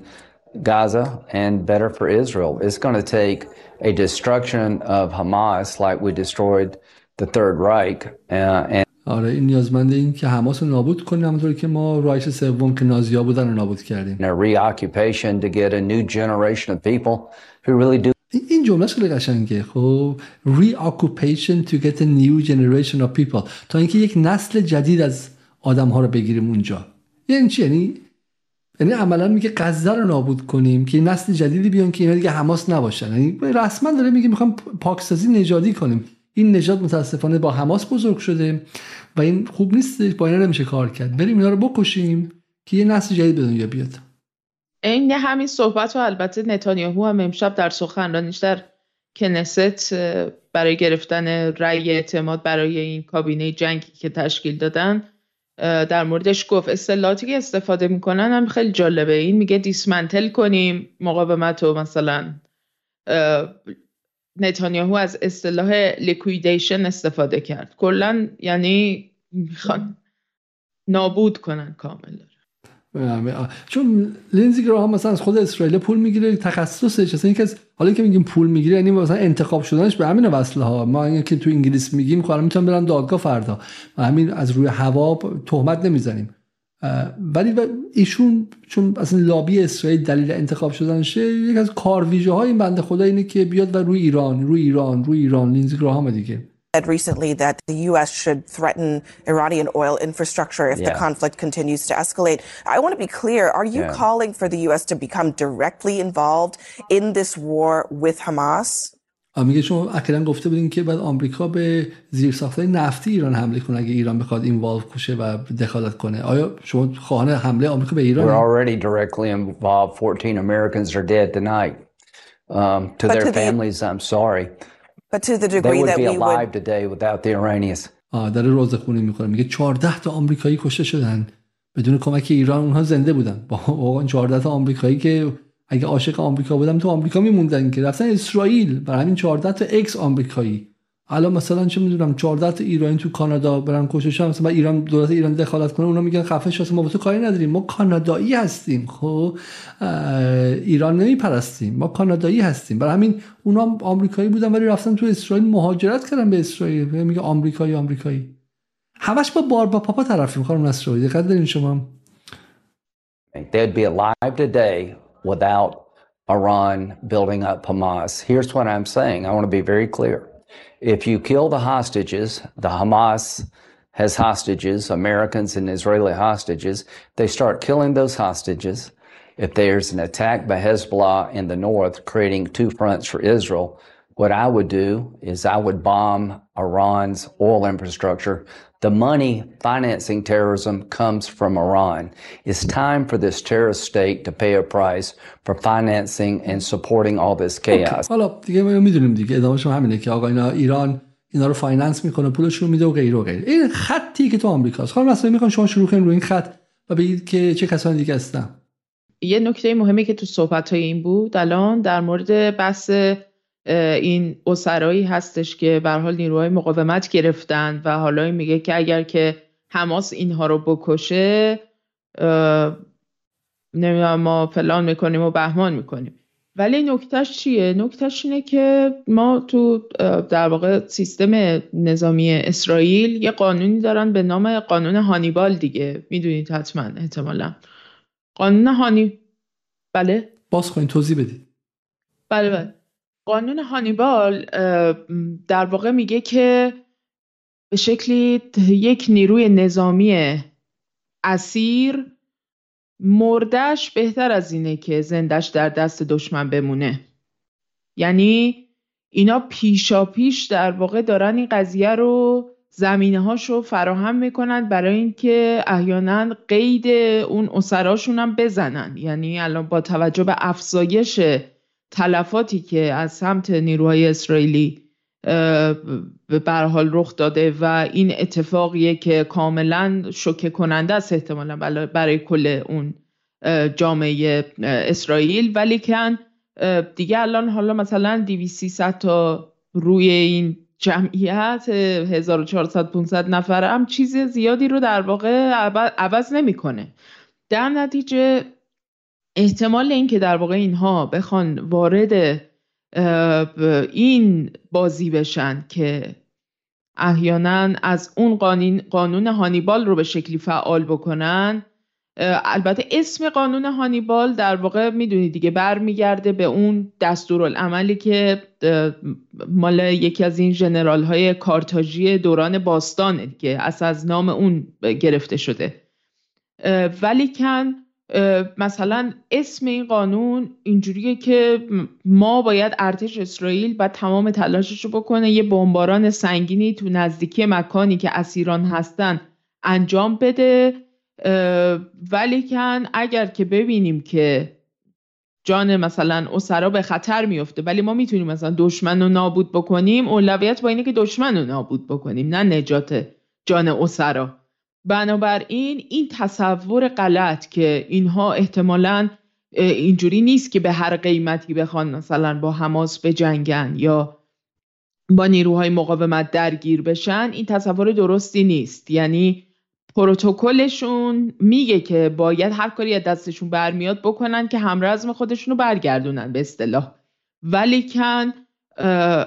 Gaza and better for Israel. It's going to take a destruction of Hamas like we destroyed the Third Reich. Uh, and آره این نیازمنده این که حماس رو نابود کنیم همونطور که ما رایش سوم که نازیا بودن رو نابود کردیم a reoccupation to get a new generation of people who really do این جمله خیلی قشنگه. خب reoccupation to get a new generation of people. تا اینکه یک نسل جدید از آدم ها رو بگیریم اونجا. یعنی چی؟ یعنی یعنی عملا میگه غزه رو نابود کنیم که نسل جدیدی بیان که اینا دیگه حماس نباشن. یعنی رسما داره میگه می‌خوام پاکسازی نژادی کنیم. این نژاد متاسفانه با حماس بزرگ شده و این خوب نیست با اینا نمیشه کار کرد. بریم اینا رو بکشیم که یه نسل جدید به دنیا بیاد. این همین صحبت رو البته نتانیاهو هم امشب در سخنرانیش در کنست برای گرفتن رأی اعتماد برای این کابینه جنگی که تشکیل دادن. در موردش گفت اصطلاحاتی که استفاده می‌کنن هم خیلی جالبه. این میگه دیسمنتل کنیم مقاومت رو مثلا. نتانیاهو از اصطلاح لیکویدیشن استفاده کرد. کلا یعنی می‌خوان نابود کنن کامل چون لینزی گراهام مثلا از خود اسرائیل پول می‌گیره تخصصش اصلا اینکه از حالا که میگیم پول می‌گیره یعنی مثلا انتخاب شدنش به همین وصله ها ما که تو انگلیس میگیم خب می‌تونم برم دادگاه فردا. و همین از روی هوا تهمت نمی‌زنیم. ولی ایشون چون اصلا لابی اسرائیل دلیل انتخاب شدنشه یک از کارویژه های این بنده خدا اینه که بیاد و روی ایران روی ایران روی ایران. لینزی گراهام دیگه. said recently that the U.S. should threaten Iranian oil infrastructure if yeah. the conflict continues to escalate. I want to be clear. Are you yeah. calling for the U.S. to become directly involved in this war with Hamas? میگه شما اکیرا گفته بودین که بعد آمریکا به زیر ساختای نفتی ایران حمله کنه اگه ایران بخواد اینوالو کشه و دخالت کنه آیا شما خواهان حمله آمریکا به ایران We're already directly involved 14 Americans are dead tonight um, to but their to families the, I'm sorry But to the degree they would that be we alive would... today without the Iranians. آه داره روزخونی می‌کنه میگه 14 تا آمریکایی کشته شدن. بدون کمک ایران اونها زنده بودن. با 14 تا آمریکایی که اگه عاشق آمریکا بودم تو آمریکا میموندن که. رفتن اسرائیل. برای همین 14 تا اکس آمریکایی. الان مثلا چه می‌دونم 14 تا ایرانی تو کانادا برن کشش مثلا ایران دولت ایران دخالت کنه اونا میگن خفه شو ما با تو کاری نداریم. ما کانادایی هستیم خب؟ ایران نمیپرستیم. ما کانادایی هستیم. برای همین اونا آمریکایی بودن ولی رفتن تو اسرائیل مهاجرت کردن به اسرائیل. میگه آمریکایی آمریکایی. همش با بار با پاپا طرفیم خانم اسرائیل دقت دارین شما. Be alive today without Iran building up Hamas. Here's what I'm saying. I want to be very clear. If you kill the hostages, the Hamas has hostages, Americans and Israeli hostages, they start killing those hostages. If there's an attack by Hezbollah in the north, creating two fronts for Israel, what I would do is I would bomb Iran's oil infrastructure The money financing terrorism comes from Iran. It's time for this terrorist state to pay a price for financing and supporting all this chaos. حالا دیگه ما می‌دونیم دیگه ادامهش همینه که آقا اینا ایران اینا رو فایننس می‌کنه پولشون میده و غیره و غیره این خطی که تو آمریکاست خانم مثلا می‌خوان شما شروع کنید روی این خط و بگید که چه کسانی دیگه هستن یه نکته مهمی که تو صحبت های این بود الان در مورد بحث این اسرایی هستش که به حال نیروهای مقاومت گرفتن و حالا میگه که اگر که حماس اینها رو بکشه نمی‌دونم ما فلان می‌کنیم و بهمان می‌کنیم. ولی نکتهش چیه؟ نکتهش اینه که ما تو در واقع سیستم نظامی اسرائیل یه قانونی دارن به نام قانون هانیبال دیگه. می‌دونید حتما احتمالا. قانون هانی بله؟ باز خواهیم توضیح بدید. بله بله. قانون هانیبال در واقع میگه که به شکلی یک نیروی نظامی اسیر مردش بهتر از اینه که زندش در دست دشمن بمونه. یعنی اینا پیشا پیش در واقع دارن این قضیه رو زمینه هاشو فراهم می‌کنن برای اینکه احیانا قید اون اسراشون هم بزنن. یعنی الان با توجه به افزایش تلفاتی که از سمت نیروهای اسرائیلی به حال رخ داده و این اتفاقیه که کاملا شوکه کننده است احتمالا برای کل اون جامعه اسرائیل. ولی کن دیگه الان حالا مثلا 2300 تا روی این جمعیت 1400 500 نفر هم چیز زیادی رو در واقع عوض نمی‌کنه. در نتیجه احتمال اینکه در واقع اینها بخوان وارد این بازی بشن که احیانا از اون قانون, قانون هانیبال رو به شکلی فعال بکنن. البته اسم قانون هانیبال در واقع می‌دونید دیگه برمیگرده به اون دستورالعملی که مال یکی از این جنرال های کارتاژی دوران باستانه که از از نام اون گرفته شده. ولی کن مثلا اسم این قانون اینجوریه که ما باید ارتش اسرائیل و تمام تلاشش رو بکنه یه بمباران سنگینی تو نزدیکی مکانی که اسیران هستن انجام بده. ولیکن اگر که ببینیم که جان مثلا اسرا به خطر میفته ولی ما می‌تونیم مثلا دشمن رو نابود بکنیم اولویت با اینه که دشمن رو نابود بکنیم نه نجات جان اسرا. بنابراین این تصور غلط که اینها احتمالا اینجوری نیست که به هر قیمتی بخوان مثلا با حماس بجنگن یا با نیروهای مقاومت درگیر بشن این تصور درستی نیست. یعنی پروتکلشون میگه که باید هر کاری از دستشون برمیاد بکنن که همرزم خودشون رو برگردونن به اصطلاح. ولیکن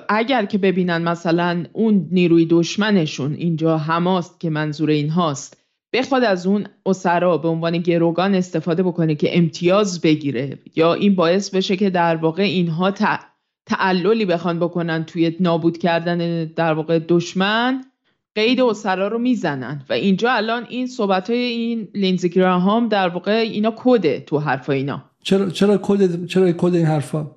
اگر که ببینن مثلا اون نیروی دشمنشون اینجا هماست که منظور این هاست بخواد از اون اسرا به عنوان گروگان استفاده بکنه که امتیاز بگیره یا این باعث بشه که در واقع اینها تعللی بخوان بکنن توی نابود کردن در واقع دشمن قید اسرا رو می‌زنن. و اینجا الان این صحبت های این لینزی گراهام در واقع اینا کده تو حرفا اینا. چرا چرا کد چرا کد این حرفا؟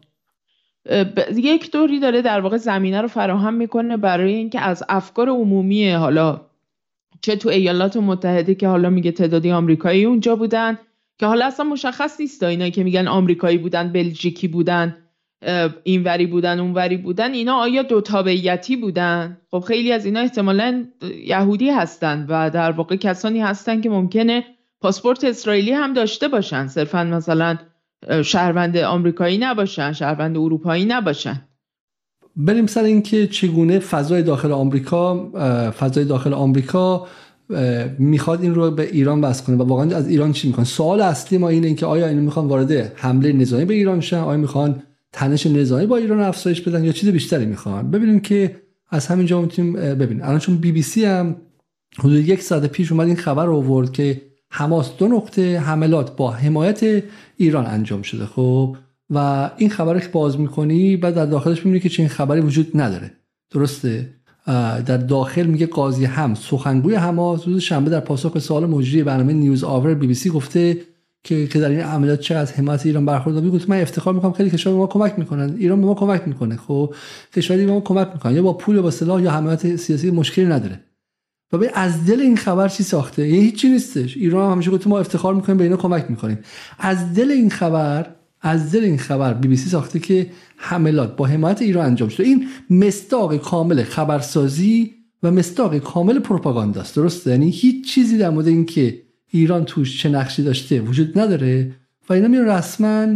یک دوری داره در واقع زمینه رو فراهم می‌کنه برای اینکه از افکار عمومی حالا چه تو ایالات متحده که حالا میگه تعدادی آمریکایی اونجا بودن که حالا اصلا مشخص نیست اینایی که میگن آمریکایی بودن بلژیکی بودن اینوری بودن اونوری بودن اینا آیا دو تابعیتی بودن؟ خب خیلی از اینا احتمالا یهودی هستن و در واقع کسانی هستن که ممکنه پاسپورت اسرائیلی هم داشته باشن. صرفا مثلا شهروند آمریکایی نباشن شهروند اروپایی نباشن. بریم سر اینکه چگونه فضای داخل آمریکا فضای داخل آمریکا می‌خواد این رو به ایران بس کنه و واقعا از ایران چی می‌خوان؟ سوال اصلی ما اینه که آیا اینو می‌خوان وارد حمله نظامی به ایران شن؟ آیا می‌خوان تنش نظامی با ایران افزایش بدن یا چیز بیشتری می‌خوان؟ ببینیم که از همینجا می‌تونیم ببینیم. الان چون بی بی سی هم حدود یک ساعت پیش اومد این خبر رو آورد که حماس دو نقطه حملات با حمایت ایران انجام شده خب؟ و این خبر که باز می‌کنی بعد در داخلش می‌بینی که چنین خبری وجود نداره. درسته؟ در داخل میگه قاضی هم سخنگوی حماس روز شنبه در پاسخ به سوال مجری برنامه نیوز آور بی بی سی گفته که که در این عملیات چه از حمایت ایران برخورداری گفت من افتخار می‌کنم خیلی کشور به ما کمک می‌کنن. ایران به ما کمک می‌کنه خب؟ کشوری به ما کمک می‌کنه یا با پول یا با سلاح یا حمایت سیاسی مشکلی نداره. و از دل این خبر چی ساخته؟ یه هیچی نیستش. ایران همیشه گفت ما افتخار می‌کنیم به اینا کمک می‌کنیم. از دل این خبر از دل این خبر بی بی سی ساخته که حملات با حمایت ایران انجام شده. این مستاق کامل خبرسازی و مستاق کامل پروپاگاندا است. درسته؟ یعنی هیچ چیزی در مورد اینکه ایران توش چه نقشی داشته وجود نداره و اینا میان رسما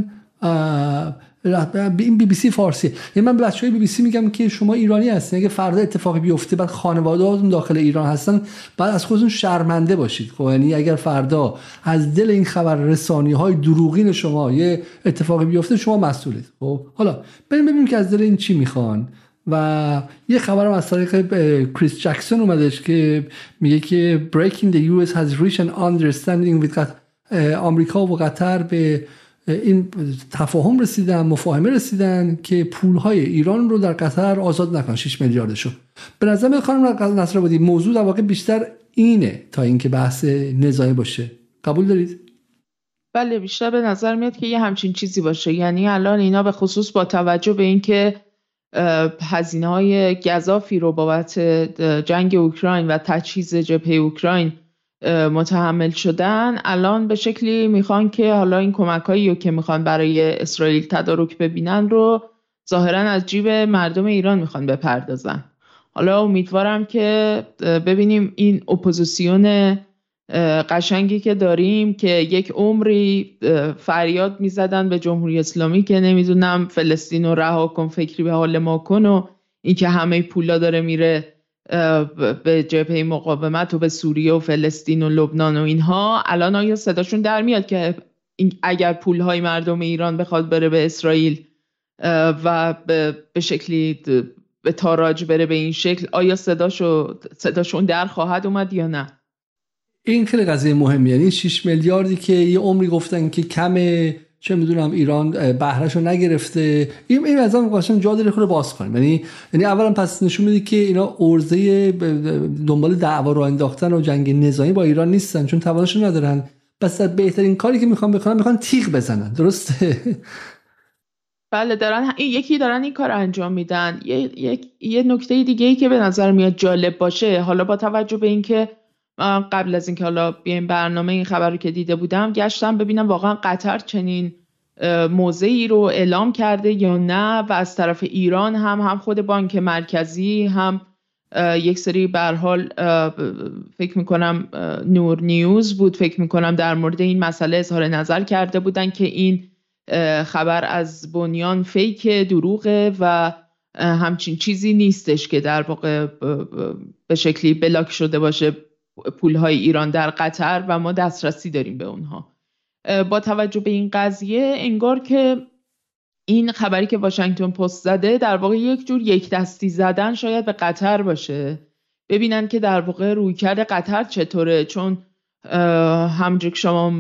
این بی بی سی فارسی. یعنی من به های بی بی سی میگم که شما ایرانی هستین. اگه فردا اتفاقی بیفته بعد خانواده هاتون داخل ایران هستن بعد از خودتون شرمنده باشید. خب یعنی اگر فردا از دل این خبر رسانی های دروغین شما یه اتفاقی بیفته شما مسئولید. خب حالا بریم ببینیم که از دل این چی می‌خوان. و یه خبرم از طریق کریس جکسون اومدش که میگه که breaking the US has reached an understanding with آمریکا و قطر به این تفاهم رسیدن مفاهمه رسیدن که پولهای ایران رو در قطر آزاد نکن 6 میلیاردشو. به نظر میاد خانم نصر آبادی موضوع در واقع بیشتر اینه تا اینکه بحث نظامی باشه. قبول دارید؟ بله بیشتر به نظر میاد که یه همچین چیزی باشه. یعنی الان اینا به خصوص با توجه به اینکه هزینه های گذافی رو بابت جنگ اوکراین و تجهیز جبهه اوکراین متحمل شدن. الان به شکلی می‌خوان که حالا این کمک هایی که می‌خوان برای اسرائیل تدارک ببینن رو ظاهرا از جیب مردم ایران می‌خوان بپردازن. حالا امیدوارم که ببینیم این اپوزیسیون قشنگی که داریم که یک عمری فریاد می‌زدن به جمهوری اسلامی که نمی‌دونم فلسطین رو رها کن فکری به حال ما کن و اینکه همه پولا داره میره به جبهه مقاومت و به سوریه و فلسطین و لبنان و اینها الان آیا صداشون در میاد که اگر پولهای مردم ایران بخواد بره به اسرائیل و به شکلی به تاراج بره به این شکل آیا صداشو صداشون در خواهد اومد یا نه؟ این خیلی قضیه مهمی یعنی 6 میلیاردی که یه عمری گفتن که کمه چه می‌دونم ایران بهرهش رو نگرفته. این این از قشنگ جا داره خود باز کنیم. یعنی یعنی اولا پس نشون میده که اینا ارزه دنبال دعوا رو انداختن و جنگ نظامی با ایران نیستن چون توانش ندارن. پس بهترین کاری که می‌خوان بکنن می‌خوان تیغ بزنن. درسته؟ بله دارن یکی دارن این کار انجام میدن. یه, یه نکته دیگه ای که به نظر میاد جالب باشه حالا با توجه به اینکه قبل از اینکه حالا بیایم برنامه این خبر رو که دیده بودم گشتم ببینم واقعا قطر چنین موضعی رو اعلام کرده یا نه و از طرف ایران هم هم خود بانک مرکزی هم یک سری بر حال فکر می‌کنم نور نیوز بود. فکر می‌کنم در مورد این مسئله اظهار نظر کرده بودن که این خبر از بنیان فیک دروغه و همچین چیزی نیستش که در واقع به شکلی بلاک شده باشه. پولهای ایران در قطر و ما دسترسی داریم به اونها. با توجه به این قضیه انگار که این خبری که واشنگتن پست زده در واقع یک جور یک دستی زدن شاید به قطر باشه. ببینن که در واقع رویکرد قطر چطوره چون همونجور که شما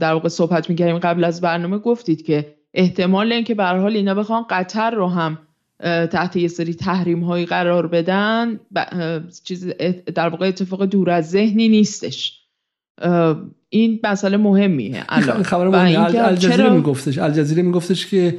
در واقع صحبت می‌کردیم قبل از برنامه گفتید که احتمال اینکه به حال اینا بخوان قطر رو هم تحت یه سری تحریم هایی قرار بدن. چیز در واقع اتفاق دور از ذهنی نیستش. این مسئله مهمیه الان. خبر الجزیره میگفتش. الجزیره میگفتش که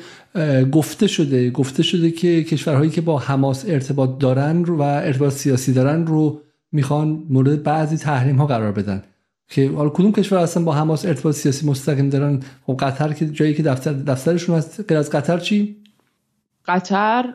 گفته شده. گفته شده که کشورهایی که با حماس ارتباط دارن و ارتباط سیاسی دارن رو می‌خوان مورد بعضی تحریم ها قرار بدن. که حالا کدوم کشور اصلا با حماس ارتباط سیاسی مستقیم دارن؟ خب قطر که جایی که دفتر دفترشون هست. غیر از قطر چی؟ قطر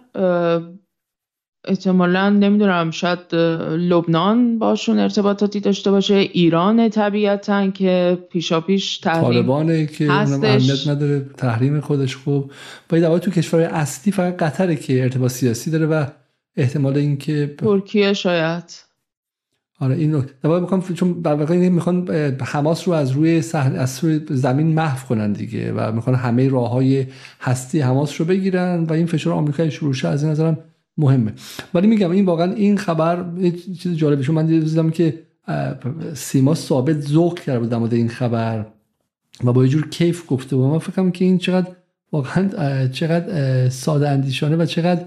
احتمالا نمی‌دونم شاید لبنان باشون ارتباطاتی داشته باشه. ایران طبیعتا که پیشا پیش تحریم طالبانه که اهمیت نداره تحریم خودش خوب. باید تو کشور اصلی فقط قطره که ارتباط سیاسی داره و احتمال اینکه ترکیه شاید. آره این نکته می‌خوام چون در واقع می‌خوان حماس رو از روی صحن از روی زمین محو کنن دیگه و می‌خوان همه راه های هستی حماس رو بگیرن و این فشار آمریکای شروع شه از این نظرم مهمه. ولی میگم این واقعا این خبر چیز جالبه چون من دیدم که سیما ثابت ذوق کرده بود در این خبر و با یه جور کیف گفته بود. من فکرم که این چقدر واقعا چقدر ساده اندیشانه و چقدر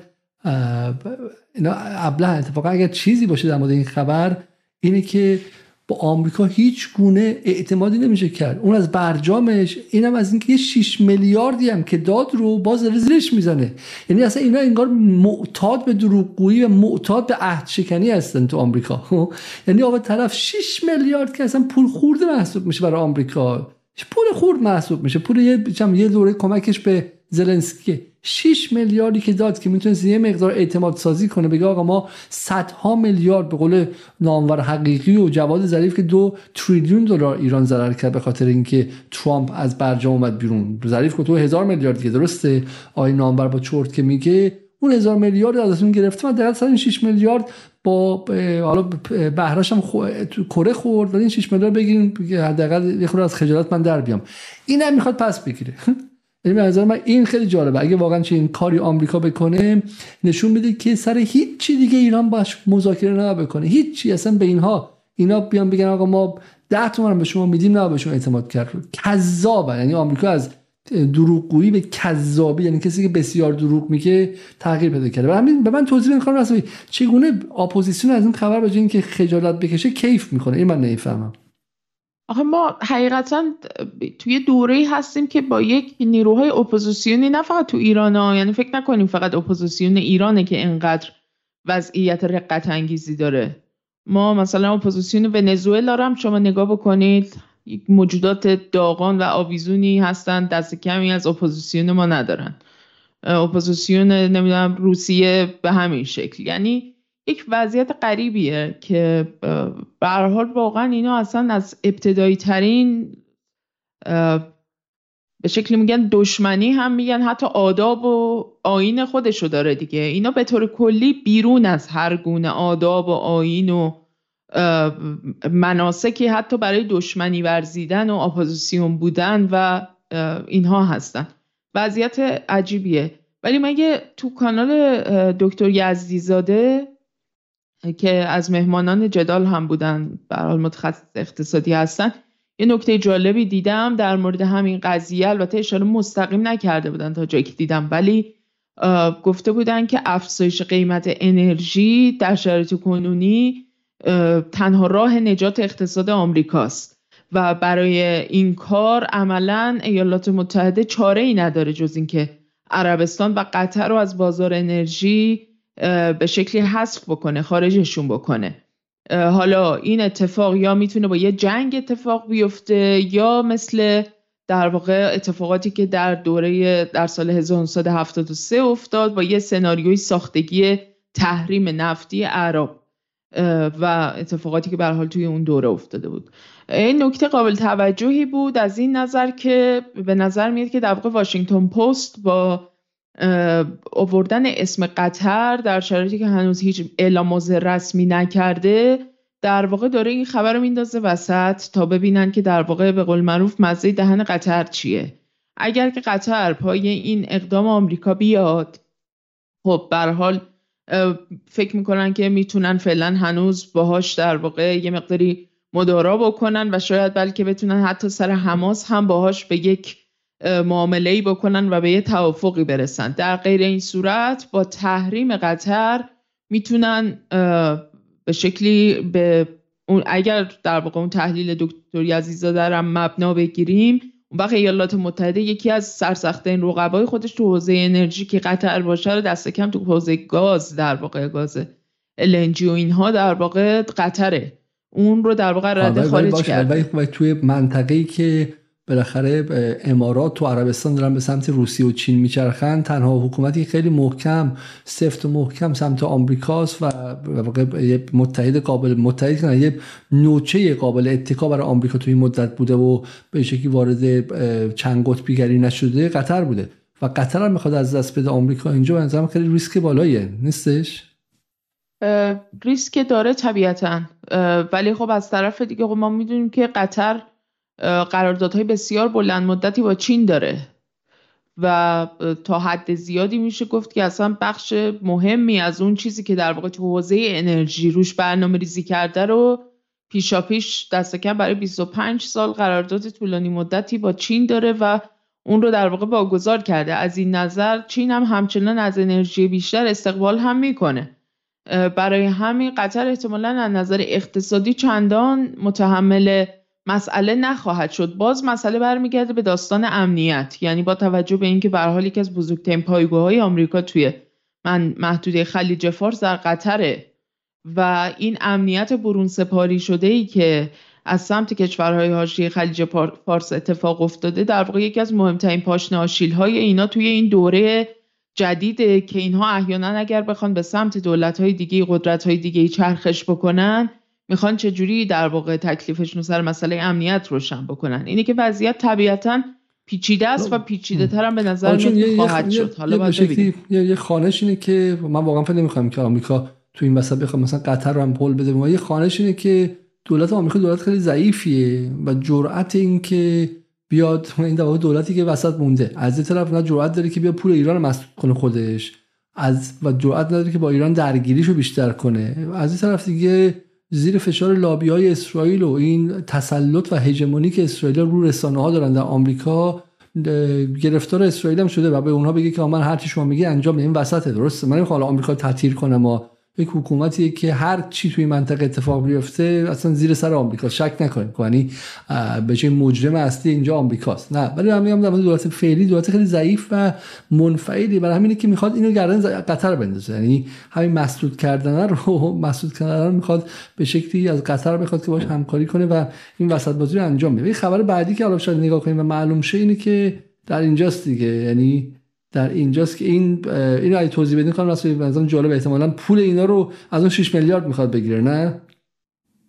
اینا ابله اتفاقا اگر چیزی باشه در مورد این خبر اینه که با آمریکا هیچ گونه اعتمادی نمیشه کرد. اون از برجامش اینم از اینکه یه 6 میلیاردی هم که داد رو باز زیرش می‌زنه. یعنی اصلا اینا انگار معتاد به دروغگویی و معتاد به عهد شکنی هستن تو آمریکا. یعنی آقا طرف 6 میلیارد که اصلا پول خورده محسوب میشه برای آمریکا. پول خورد محسوب میشه. پول یه یه دوره کمکش به زلنسکی. 6 میلیاردی که داد که می‌تونست یه مقدار اعتماد سازی کنه بگه آقا ما صدها میلیارد به قول نامور حقیقی و جواد ظریف که دو تریلیون دلار ایران ضرر کرد به خاطر اینکه ترامپ از برجام اومد بیرون. ظریف گفت تو هزار میلیارد که درسته؟ آی نامور با چرت که میگه اون هزار میلیارد ازتون گرفته و در سر این 6 میلیارد با حالا بهرش هم. کره خورد ولی این 6 میلیارد بگیریم حداقل یه خورده از خجالت من در بیام. اینم می‌خواد پس بگیره. یعنی به نظر من این خیلی جالبه. اگه واقعا این کاری آمریکا بکنه نشون میده که سر هیچ چی دیگه ایران باش مذاکره نه بکنه. هیچ چی اصلا به اینها. اینا بیان بگن آقا ما 10 تومن به شما میدیم نه به شما اعتماد کرد. کذابه. یعنی آمریکا از دروغگویی به کذابی یعنی کسی که بسیار دروغ میگه تغییر پیدا کرده. و همین به من توضیح می‌کنم رسمی چگونه اپوزیسیون از این خبر به اینکه خجالت بکشه کیف می‌کنه؟ این من نمی‌فهمم. آخه ما حقیقتا توی دوره هستیم که با یک نیروهای اپوزیسیونی نه فقط تو ایران ها یعنی فکر نکنیم فقط اپوزیسیون ایرانه که اینقدر وضعیت رقت انگیزی داره. ما مثلا اپوزیسیون ونزوئلا هم شما نگاه بکنید موجودات داغان و آویزونی هستند دست کمی از اپوزیسیون ما ندارن. اپوزیسیون نمی‌دونم روسیه به همین شکل. یعنی یک وضعیت غریبیه که به حال واقعا اینا اصلا از ابتدایی ترین به شکلی میگن دشمنی هم میگن حتی آداب و آیین خودشو داره دیگه. اینا به طور کلی بیرون از هر گونه آداب و آیین و مناسکی حتی برای دشمنی ورزیدن و اپوزیسیون بودن و اینها هستن. وضعیت عجیبیه. ولی مگه تو کانال دکتر یزدیزاده که از مهمانان جدال هم بودن برحال متخصص اقتصادی هستن. یه نکته جالبی دیدم در مورد همین قضیه البته اشاره مستقیم نکرده بودن تا جایی که دیدم ولی گفته بودن که افزایش قیمت انرژی در شرایط کنونی تنها راه نجات اقتصاد آمریکاست. و برای این کار عملا ایالات متحده چاره ای نداره جز اینکه عربستان و قطر رو از بازار انرژی به شکلی حذف بکنه خارجشون بکنه. حالا این اتفاق یا می‌تونه با یه جنگ اتفاق بیفته یا مثل در واقع اتفاقاتی که در دوره در سال 1973 افتاد با یه سناریوی ساختگی تحریم نفتی عرب و اتفاقاتی که به حال توی اون دوره افتاده بود. این نکته قابل توجهی بود از این نظر که به نظر میاد که در واقع واشنگتن پست با اووردن اسم قطر در شرایطی که هنوز هیچ اعلام رسمی نکرده در واقع داره این خبر رو میندازه وسط تا ببینن که در واقع به قول معروف مزه دهن قطر چیه. اگر که قطر پای این اقدام آمریکا بیاد خب به حال فکر می‌کنن که می‌تونن فعلا هنوز باهاش در واقع یه مقداری مدارا بکنن و شاید بلکه بتونن حتی سر حماس هم باهاش به یک معامله ای بکنن و به یه توافقی برسن. در غیر این صورت با تحریم قطر می‌تونن به شکلی به اون اگر در واقع اون تحلیل دکتر یزیزاده هم مبنا بگیریم اون وقت ایالات متحده یکی از سرسخته رقبای خودش تو حوزه انرژی که قطر باشه رو دست کم تو حوزه گاز در واقع گاز LNG و اینها در واقع قطره. اون رو در واقع رده خارج ولی توی منطقه‌ای که بالاخره امارات و عربستان دارن به سمت روسیه و چین میچرخن. تنها حکومتی خیلی محکم سفت و محکم سمت آمریکاست و واقع متحد قابل متحد کنن یه نوچه قابل اتکا برای آمریکا توی مدت بوده و به شکلی وارد چند قطبیگری نشده قطر بوده. و قطر هم می‌خواد از دست بده آمریکا. اینجا به نظرم خیلی ریسک بالاییه. نیستش؟ ریسک داره طبیعتا. ولی خب از طرف دیگه خب ما می‌دونیم که قطر قراردادهای بسیار بلند مدتی با چین داره. و تا حد زیادی میشه گفت که اصلا بخش مهمی از اون چیزی که در واقع تو حوزه انرژی روش برنامه ریزی کرده رو پیشا پیش دست کم برای 25 سال قرارداد طولانی مدتی با چین داره و اون رو در واقع واگذار کرده. از این نظر چین هم همچنان از انرژی بیشتر استقبال هم می‌کنه. برای همین قطر احتمالا از نظر اقتصادی چندان متحمل مسئله نخواهد شد. باز مسئله برمیگرده به داستان امنیت. یعنی با توجه به اینکه به حال یکی از بزرگترین پایگاه‌های آمریکا توی من محدوده خلیج فارس در قطره و این امنیت برون سپاری شده ای که از سمت کشورهای حاشیه خلیج فارس اتفاق افتاده در واقع یکی از مهمترین پاشنه های اینا توی این دوره جدیده که اینها احیانا اگر بخوان به سمت دولت‌های دیگه قدرت‌های دیگه چرخش بکنن می‌خوان چجوری در واقع تکلیفشون سر مسئله امنیت روشن بکنن؟ اینه که وضعیت طبیعتا پیچیده است و پیچیده تر هم به نظر میاد خواهد شد. حالا یه, یه خانش اینه که من واقعا فکر نمی‌خوام که آمریکا تو این مسئله بخوام مثلا قطر رو هم پول بده. ما یه خانش اینه که دولت آمریکا دولت خیلی ضعیفیه و جرأت این که بیاد این در دولتی که وسط مونده. از این طرف نه جرأت داره که بیاد پول ایران مسدود کنه خودش. از و جرأت نداره که با ایران درگیریشو بیشتر کنه. از این طرف دیگه زیر فشار لابی های اسرائیل و این تسلط و هژمونی که اسرائیل رو رسانه ها دارن در آمریکا گرفتار اسرائیل هم شده و به اونها بگه که من هر چی شما میگی انجام این وسطه درسته؟ من حالا آمریکا تعطیل کنم و یک حکومتی که هر چی توی منطقه اتفاق بیفته اصلا زیر سر آمریکا شک نکنید. یعنی به چه مجرم اصلی اینجا آمریکاست. نه ولی من میگم دولت فعلی دولت خیلی ضعیف و منفعلی. برای همینه که می‌خواد اینو گردن قطر بندازه. یعنی همین مسدود کردن رو مسدود کردن رو می‌خواد به شکلی از قطر بخواد که باش همکاری کنه و این وسط بازی رو انجام بده. خبر بعدی که حالا شاید نگاه کنیم و معلوم شه اینه که در اینجاست دیگه. یعنی در اینجاست که این اینو اگه توضیح بدین خانم رسولی مثلا جالب احتمالاً پول اینا رو از اون 6 میلیارد می‌خواد بگیره نه؟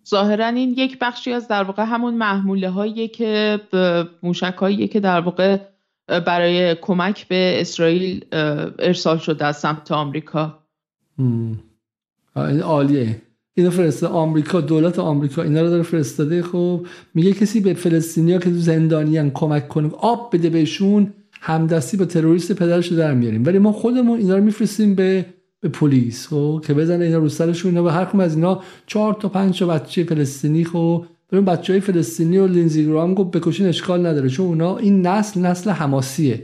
ظاهرا این یک بخشی از در واقع همون محموله هایی که موشک هایی که در واقع برای کمک به اسرائیل ارسال شده از سمت آمریکا. این عالیه. اینو فرسته آمریکا دولت آمریکا اینا رو داره فرستاده. خب میگه کسی به فلسطینیا که تو زندانیان کمک کنه آب بده بهشون. همدستی با تروریست پدرش در میاریم. ولی ما خودمون اینا رو میفرستیم به به پلیس خب؟ که بزنه اینا رو سرشون و هر کم از اینا چهار تا پنج تا بچه فلسطینی خب؟ بریم بچه های فلسطینی و لینزی گرام گفت بکشین اشکال نداره. چون اونا این نسل نسل حماسیه.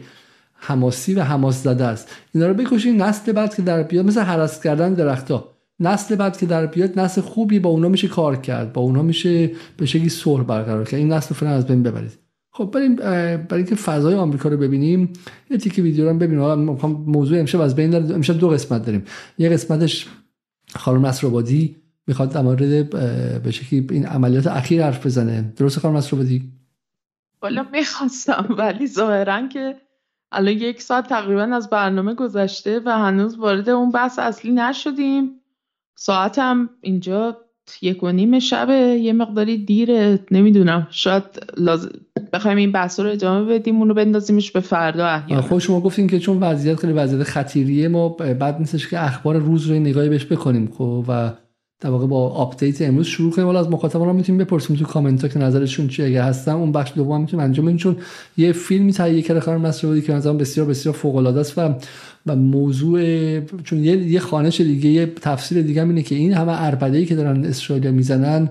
حماسی و حماس زده است. اینا رو بکشین نسل بعد که در بیاد مثل حرس کردن درختا نسل بعد که در بیاد نسل خوبی با اونا میشه کار کرد. با اونا میشه به شکلی صلح برقرار کرد. این نسل فعلا از بین ببرید. خب بریم برای اینکه فضای آمریکا رو ببینیم یه تیکه ویدیو رو ببینیم. حالا موضوع امشب از بین داره امشب دو قسمت داریم. یه قسمتش خانم نصرآبادی می‌خواد در مورد به این عملیات اخیر حرف بزنه. درست خانم نصرآبادی والا می‌خواستم ولی ظاهرا که الان یک ساعت تقریبا از برنامه گذشته و هنوز وارد اون بحث اصلی نشدیم. ساعتم اینجا یک و نیم شب یه مقداری دیره نمی‌دونم. شاید لازم بخوایم این بحث رو ادامه بدیم اونو بندازیمش به فردا احیانا. خب شما گفتین که چون وضعیت خیلی وضعیت خطیریه ما بد نیستش که اخبار روز رو نگاهی بهش بکنیم خب و در واقع با update امروز شروع کنیم. حالا از مخاطبان هم می‌تونیم بپرسیم تو کامنت ها که نظرشون چیه. اگه هستن اون بخش دوم می‌تونیم انجام بدیم. چون یه فیلمی تهیه کرده خانم نصرآبادی که مثلا بسیار بسیار فوق العاده است و و موضوع چون یه یه خوانش دیگه یه تفسیر دیگه اینه که این همه عربده که دارن اسرائیل می‌زنن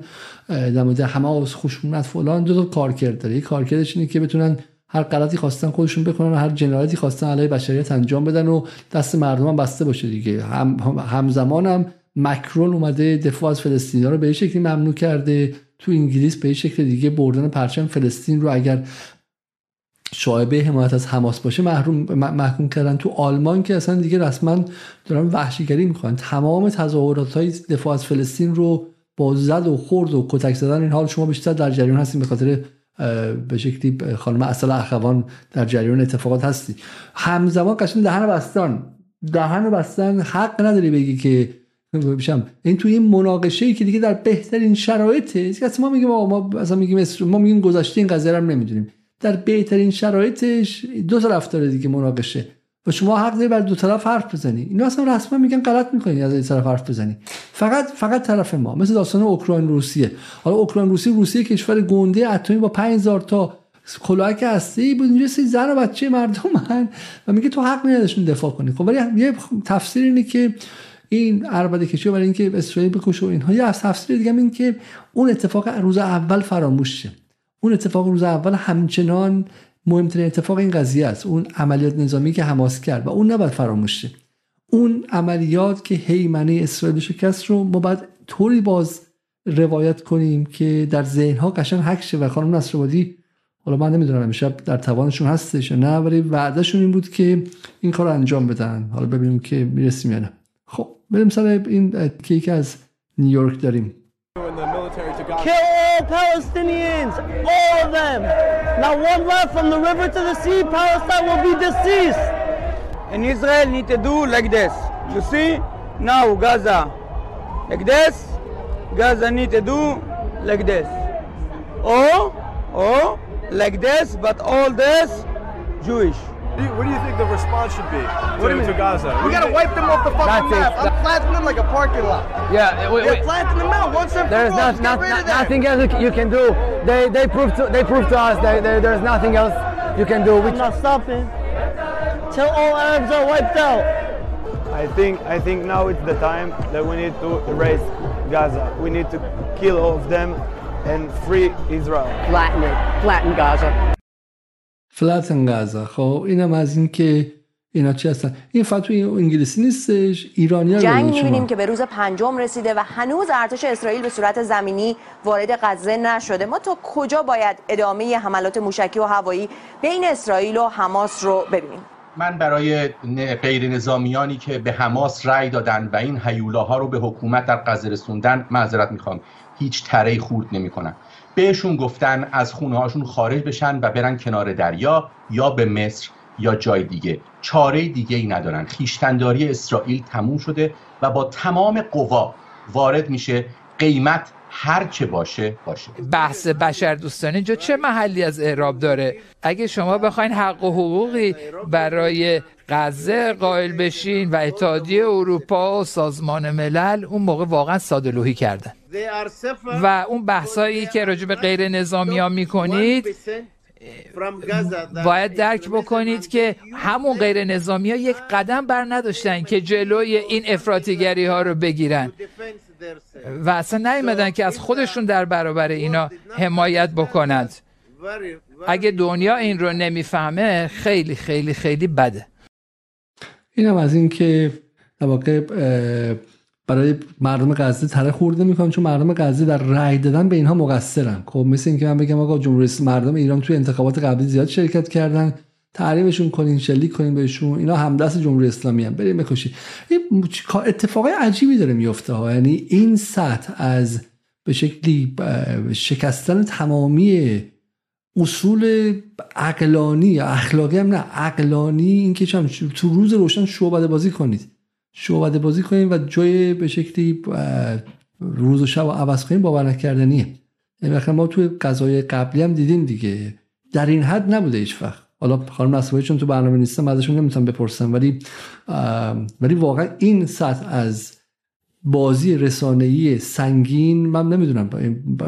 در مورد حماس خشونت فلان دو تا کارکرد داره. یه کارکردش اینه که بتونن هر غلطی خواستن خودشون بکنن و هر جنایتی خواستن علیه بشریت انجام بدن و دست مردم هم بسته باشه دیگه. هم همزمان هم مکرون اومده دفاع از فلسطینیا رو به شکلی ممنوع کرده. تو انگلیس به شکل دیگه بردن پرچم فلسطین رو اگر شایبه حمایت از حماس باشه محروم محکوم کردن. تو آلمان که اصلا دیگه رسما دارن وحشیگری می‌کنن تمام تظاهرات های دفاع از فلسطین رو با زد و خورد و کتک زدن این حال شما بیشتر در جریان هستیم به خاطر به شکلی خانم اصل اخوان در جریان اتفاقات هستی. همزمان قشنگ دهن بستان. دهن بستن حق نداری بگی که بشم این توی این مناقشه ای که دیگه در بهترین شرایطه ما میگیم ما مثلا میگیم ما میگیم گذشته این قضیه رو نمی‌دونیم. در بهترین شرایطش دو طرف داره دیگه مناقشه. و شما حق داری بر دو طرف حرف بزنی. اینا اصلا رسما میگن غلط می‌کنی از این طرف حرف بزنی. فقط فقط طرف ما مثل داستان اوکراین روسیه. حالا اوکراین روسیه روسیه کشور گنده اتمی با 5000 تا کلاهک هستی بود. اینجا سی زن و بچه مردم من و میگه تو حق نداشتون دفاع کنی. خب ولی یه تفسیر اینه که این عربده کشی برای اینکه اسرائیل بکشه و اینها. یه تفسیر دیگه این که اون اتفاق روز اول فراموش شه اون اتفاق روز اول همچنان مهمترین اتفاق این قضیه است. اون عملیات نظامی که حماس کرد و اون نباید فراموش شه اون عملیات که هیمنه اسرائیل شکست رو ما باید طوری باز روایت کنیم که در ذهنها قشنگ حک شه و خانم نصرآبادی حالا من نمی‌دونم امشب در توانشون هستش یا نه ولی وعدهشون این بود که این کار انجام بدن. حالا ببینیم که می‌رسیم یا نه. خب. بریم سر این کیک از نیویورک داریم Kill all Palestinians, all of them. Not one left from the river to the sea. Palestine will be deceased. And Israel need to do like this. You see, now Gaza, like this. Gaza need to do like this. Or, or like this, but all this Jewish. What do you think the response should be to, to, to Gaza? We gotta wipe them off the fucking map. I'm planting them like a parking lot. Yeah, wait, They're planting them out once and There's for all. not, not, rid not, of that. nothing else you can do. They they prove to they prove to us that there- there's nothing else you can do. We're not stopping till all Arabs are wiped out. I think I think now it's the time that we need to erase Gaza. We need to kill all of them and free Israel. Flatten it. Flatten Gaza. فلاتن غزه خب اینم از این که اینا چی هستن؟ این فقط توی انگلیسی نیستش ایرانی ها جنگ می‌بینیم که به روز پنجم رسیده و هنوز ارتش اسرائیل به صورت زمینی وارد غزه نشده. ما تا کجا باید ادامه حملات موشکی و هوایی بین اسرائیل و حماس رو ببینیم؟ من برای غیر نظامیانی که به حماس رأی دادن و این هیولاها رو به حکومت در غزه رسوندن معذرت می‌خوام. هیچ تره خورد نمی‌کنم بهشون گفتن از خونه هاشون خارج بشن و برن کنار دریا یا به مصر یا جای دیگه. چاره دیگه ای ندارن. خیشتنداری اسرائیل تموم شده و با تمام قوا وارد میشه قیمت هر چه باشه باشه. بحث بشر دوستانه اینجا چه محلی از اعراب داره؟ اگه شما بخواین حق و حقوقی برای غزه قائل بشین و اتحادیه اروپا و سازمان ملل اون موقع واقعا ساده کردن. و اون بحثایی که راجع به غیر نظامی ها می‌کنید باید درک بکنید که همون غیر نظامی ها یک قدم بر نداشتن که جلوی این افراطیگری ها رو بگیرن. و اصلا نیومدن که از خودشون در برابر اینا حمایت بکنند. اگه دنیا این رو نمی‌فهمه خیلی خیلی خیلی بده. اینم از این که در واقع برای مردم غزه تره خورده می‌کنم چون مردم غزه در رأی دادن به اینها مقصرن. خب مثل اینکه من بگم آقا جمهوری مردم ایران توی انتخابات قبلی زیاد شرکت کردن. تعریفشون کنین شلیک کنین بهشون. اینا همدست جمهوری اسلامی هم بریم بکشید این اتفاق عجیبی داره میفته ها. یعنی این سطح از به شکلی شکستن تمامی اصول عقلانی اخلاقی هم نه عقلانی اینکه چم تو روز روشن شعبده بازی کنید. شعبده بازی کنید و جای به شکلی روز و شب و عوض کنید باور نکردنیه. یعنی ما توی قضای قبلی هم دیدیم دیگه. در این حد نبوده هیچ وقت. حالا خانم نصیبایی چون تو برنامه نیستم ازشون نمی‌تونم بپرسم. ولی ولی واقعا این سطح از بازی رسانه‌ای سنگین من نمی‌دونم.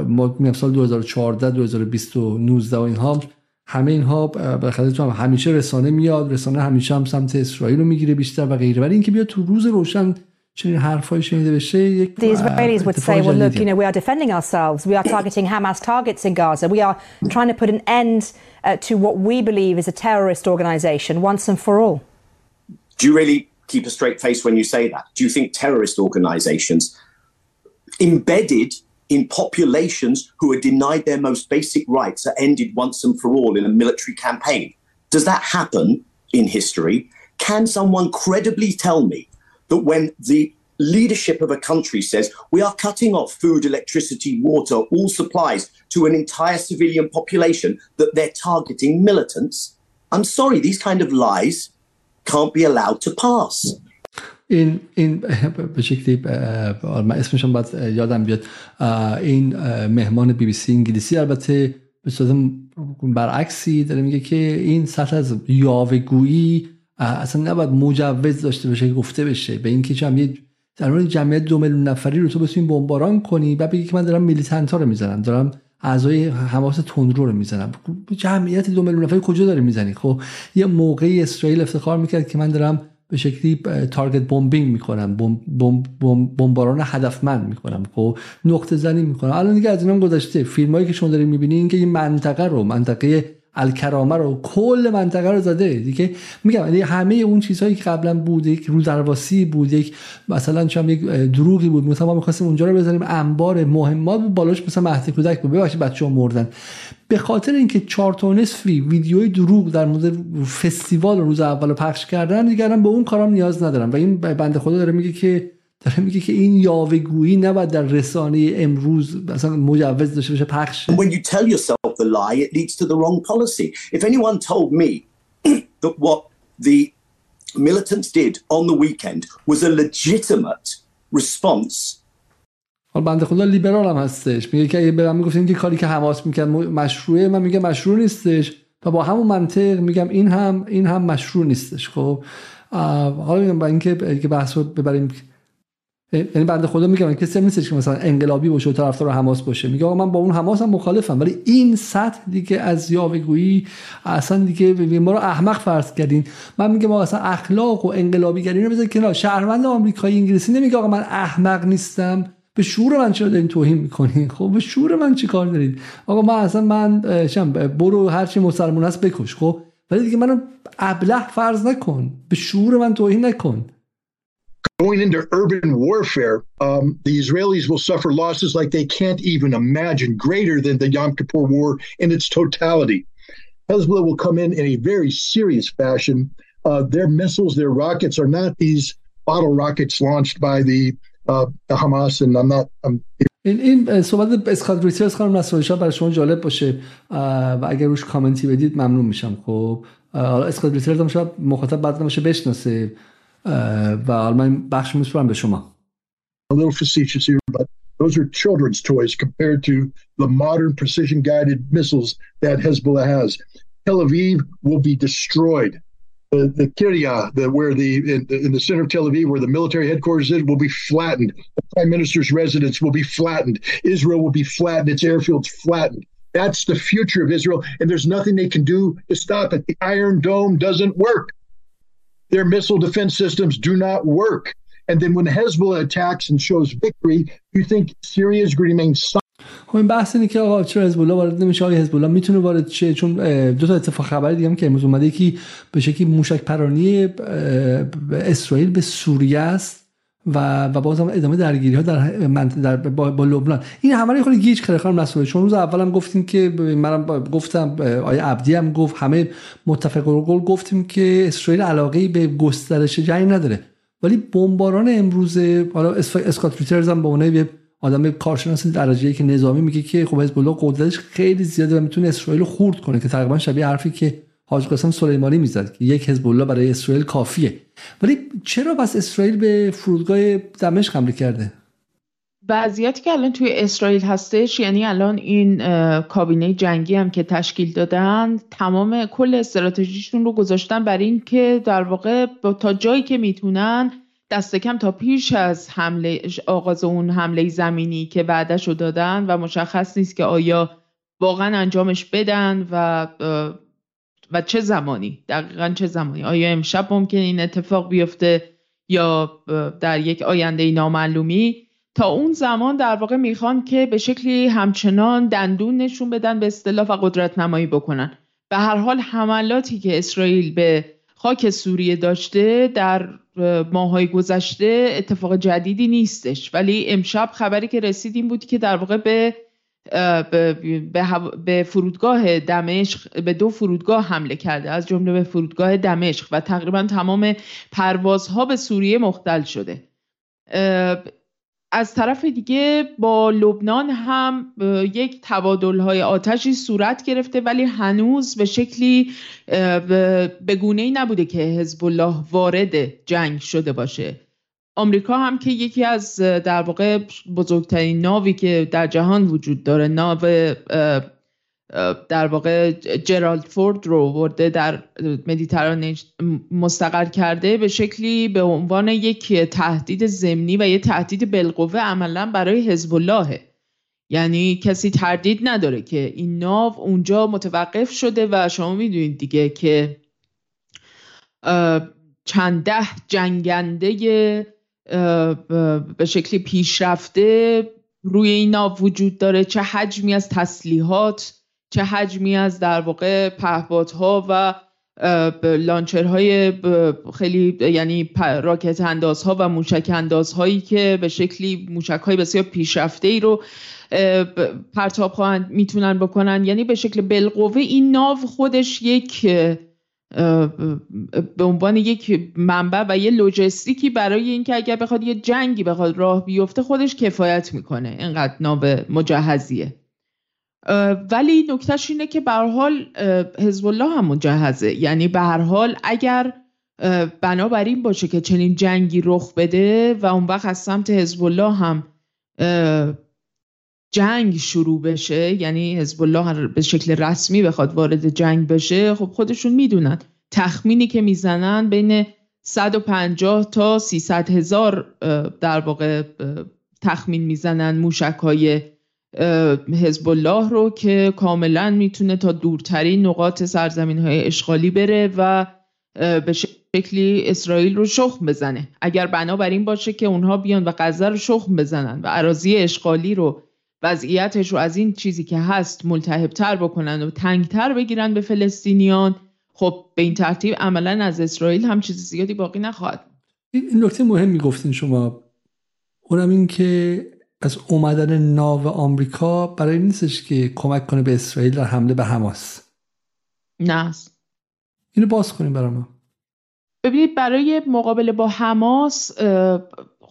ما میگم سال 2014 2019 و اینها همه اینها بالاخره تو هم همیشه رسانه میاد رسانه همیشه هم سمت اسرائیل رو می‌گیره بیشتر و غیره. ولی اینکه بیاد تو روز روشن چنین حرفای شنیده بشه یک The Israelis would say well look you know we are defending ourselves. We are targeting Hamas targets in Gaza. We are trying to put an end uh, to what we believe is a terrorist organization once and for all Do you really keep a straight face when you say that? Do you think terrorist organizations embedded in populations who are denied their most basic rights are ended once and for all in a military campaign? Does that happen in history? Can someone credibly tell me that when the leadership of a country says we are cutting off food, electricity, water, all supplies to an entire civilian population, that they're targeting militants? I'm sorry, these kind of lies can't be allowed to pass. این این به شکلی من اسمشم باید یادم بیاد این مهمان بی بی سی انگلیسی البته به صورت برعکسی داره میگه که این سطح از یاوهگویی اصلا نباید مجوز داشته باشه گفته بشه به اینکه جمعیت در مورد جمعیت دو میلیون نفری رو تو بتونی بمباران کنی و بگی که من دارم میلیتنت ها رو می‌زنم دارم اعضای حماس تندرو رو می‌زنم. جمعیت دو میلیون نفری کجا داره می‌زنی؟ خب یه موقعی اسرائیل افتخار می‌کرد که من دارم به شکلی تارگت بمبینگ می‌کنم بمباران هدفمند می‌کنم. خب نقطه زنی می‌کنم. الان دیگه از اینم گذشته. فیلمایی که شما دارین می‌بینین که این منطقه رو منطقه الکرامه رو کل منطقه رو زده. دیگه میگم یعنی همه اون چیزهایی که قبلا بود یک رودرواسی بود یک مثلا چم یک دروغی بود. مثلا ما می‌خواستیم اونجا رو بزنیم انبار مهمات بالاش مثلا مهدی کودک بود. ببخشید بچه‌ها مردن. به خاطر اینکه چهار تا نصفی ویدیوی دروغ در مورد فستیوال روز اول پخش کردن دیگه به اون کارام نیاز ندارم. و این بنده خدا داره میگه که داره میگه که این یاوهگویی نباید در رسانه امروز مثلا مجوز داشته بشه پخش when you tell yourself the lie it leads to the wrong policy. If anyone told me that what the militants did on the weekend was a legitimate response حالا بنده خدا لیبرال هم هستش. میگه که به من می‌گفتین که کاری که حماس می‌کرد مشروعه من میگه مشروع نیستش. و با همون منطق میگم این هم این هم مشروع نیستش خب؟ حالا میگم با اینکه بحث رو ببریم یعنی بنده خدا میگم کسی نیستش که مثلا انقلابی باشه و طرفدار حماس باشه. میگه آقا من با اون حماس هم مخالفم ولی این سطح دیگه از یاوهگویی اصلا دیگه ما رو احمق فرض کردین. من میگم آقا اصلا اخلاق و انقلابیگری رو بذار کنار. شهروند آمریکایی انگلیسی نمیگه آقا من احمق نیستم. به شعور من چرا دارین توهین می‌کنین؟ خب به شعور من چی کار دارید آقا من اصلا من شم برو هر چی مسلمان هست بکش خب؟ ولی دیگه منو ابله فرض نکن. به شعور من توهین نکن. going into urban warfare, um, the Israelis will suffer losses like they can't even imagine, greater than the Yom Kippur War in its totality. Hezbollah will come in in a very serious fashion. Uh, their missiles, their rockets are not these bottle rockets launched by the uh, Hamas, and I'm not. I'm, این این صحبت اسکات ریترز خانم نصرالله برای شما جالب باشه و اگر روش کامنتی بدید ممنون میشم خب حالا اسکات ریترز هم شاید مخاطب بعد باشه بشناسه و حالا من بخش میسپرم به شما A little facetious here, but Those are children's toys compared to the modern precision guided missiles that Hezbollah has. Tel Aviv will be destroyed. The, the Kiryat, the, where the in, in, the center of Tel Aviv, where the military headquarters is, will be flattened. The prime minister's residence will be flattened. Israel will be flattened. Its airfields flattened. That's the future of Israel, and there's nothing they can do to stop it. The Iron Dome doesn't work. Their missile defense systems do not work. And then when Hezbollah attacks and shows victory, you think Syria is going to remain silent. خب این بحث اینه که آقا چرا حزب الله وارد نمیشه آقا حزب الله می‌تونه وارد شه چون دو تا اتفاق خبری دیگه هم که امروز اومده یکی به شکلی موشک پرانی اسرائیل به سوریه است و و باز هم ادامه درگیری ها در, در با, با لبنان. این همه رو خیلی گیج کرده خانم مسئول چون روز اولم گفتیم که منم گفتم آیه عبدی هم گفت همه متفق قول گفتیم که اسرائیل علاقه به گسترش جنگ نداره. ولی بمباران امروز حالا اسکات ریترز هم به عنوان آدم کارشناس درجه که نظامی میگه که خب حزب الله قدرتش خیلی زیاده و می‌تونه اسرائیل خورد کنه که تقریبا شبیه حرفی که حاج قاسم سلیمانی می‌زد که یک حزب الله برای اسرائیل کافیه. ولی چرا بس اسرائیل به فرودگاه دمشق حمله کرده؟ وضعیتی که الان توی اسرائیل هستش یعنی الان این کابینه جنگی هم که تشکیل دادن تمام کل استراتژیشون رو گذاشتن برای اینکه در واقع تا جایی که می‌تونن دست کم تا پیش از حمله آغاز اون حمله زمینی که بعدش رو دادن و مشخص نیست که آیا واقعا انجامش بدن و و چه زمانی؟ دقیقا چه زمانی؟ آیا امشب ممکن این اتفاق بیفته یا در یک آینده نامعلومی؟ تا اون زمان در واقع می‌خوان که به شکلی همچنان دندون نشون بدن به اصطلاح و قدرت نمایی بکنن. به هر حال حملاتی که اسرائیل به خاک سوریه داشته در ماهای گذشته اتفاق جدیدی نیستش. ولی امشب خبری که رسید این بود که در واقع به به, فرودگاه دمشق به دو فرودگاه حمله کرده از جمله به فرودگاه دمشق و تقریبا تمام پروازها به سوریه مختل شده. از طرف دیگه با لبنان هم یک تبادل های آتشی صورت گرفته ولی هنوز به شکلی به گونه ای نبوده که حزب الله وارد جنگ شده باشه. آمریکا هم که یکی از در واقع بزرگترین ناوی که در جهان وجود داره ناو در واقع جرالد فورد رو ورده در مدیترانه مستقر کرده به شکلی به عنوان یک تهدید زمینی و یک تهدید بالقوه عملا برای حزب الله یعنی کسی تردید نداره که این ناو اونجا متوقف شده و شما می‌دونید دیگه که چند ده جنگنده به شکلی پیشرفته روی این وجود داره. چه حجمی از تسلیحات چه حجمی از در واقع پهپادها و لانچرهای خیلی یعنی راکت اندازها و موشک اندازهایی که به شکلی موشک های بسیار پیشرفته ای رو پرتاب خواهند می‌تونن بکنن. یعنی به شکل بالقوه این ناو خودش یک به عنوان یک منبع و یه لوجستیکی برای اینکه اگر بخواد یه جنگی بخواد راه بیفته خودش کفایت می‌کنه. اینقدر ناو مجهزیه. ولی نکتهش اینه که به حال حزب الله هم مجهزه. یعنی به هر حال اگر بنابر این باشه که چنین جنگی رخ بده و اون وقت از سمت حزب الله هم جنگ شروع بشه یعنی حزب الله به شکل رسمی بخواد وارد جنگ بشه خب خودشون می‌دونن. تخمینی که می‌زنن بین 150 تا 300 هزار در واقع تخمین می‌زنن موشک های حزب الله رو که کاملا می‌تونه تا دورترین نقاط سرزمین های اشغالی بره و به شکلی اسرائیل رو شخم بزنه. اگر بنابراین باشه که اونها بیان و غزه رو شخم بزنن و عراضی اشغالی رو وضعیتش رو از این چیزی که هست ملتهبتر بکنن و تنگتر بگیرن به فلسطینیان خب به این ترتیب عملا از اسرائیل هم چیز زیادی باقی نخواهد این نکته مهم می‌گفتین شما. اونم این که از اومدن ناو آمریکا برای نیستش که کمک کنه به اسرائیل در حمله به حماس. نه. اینو باز کنیم برای ما. ببینید برای مقابله با حماس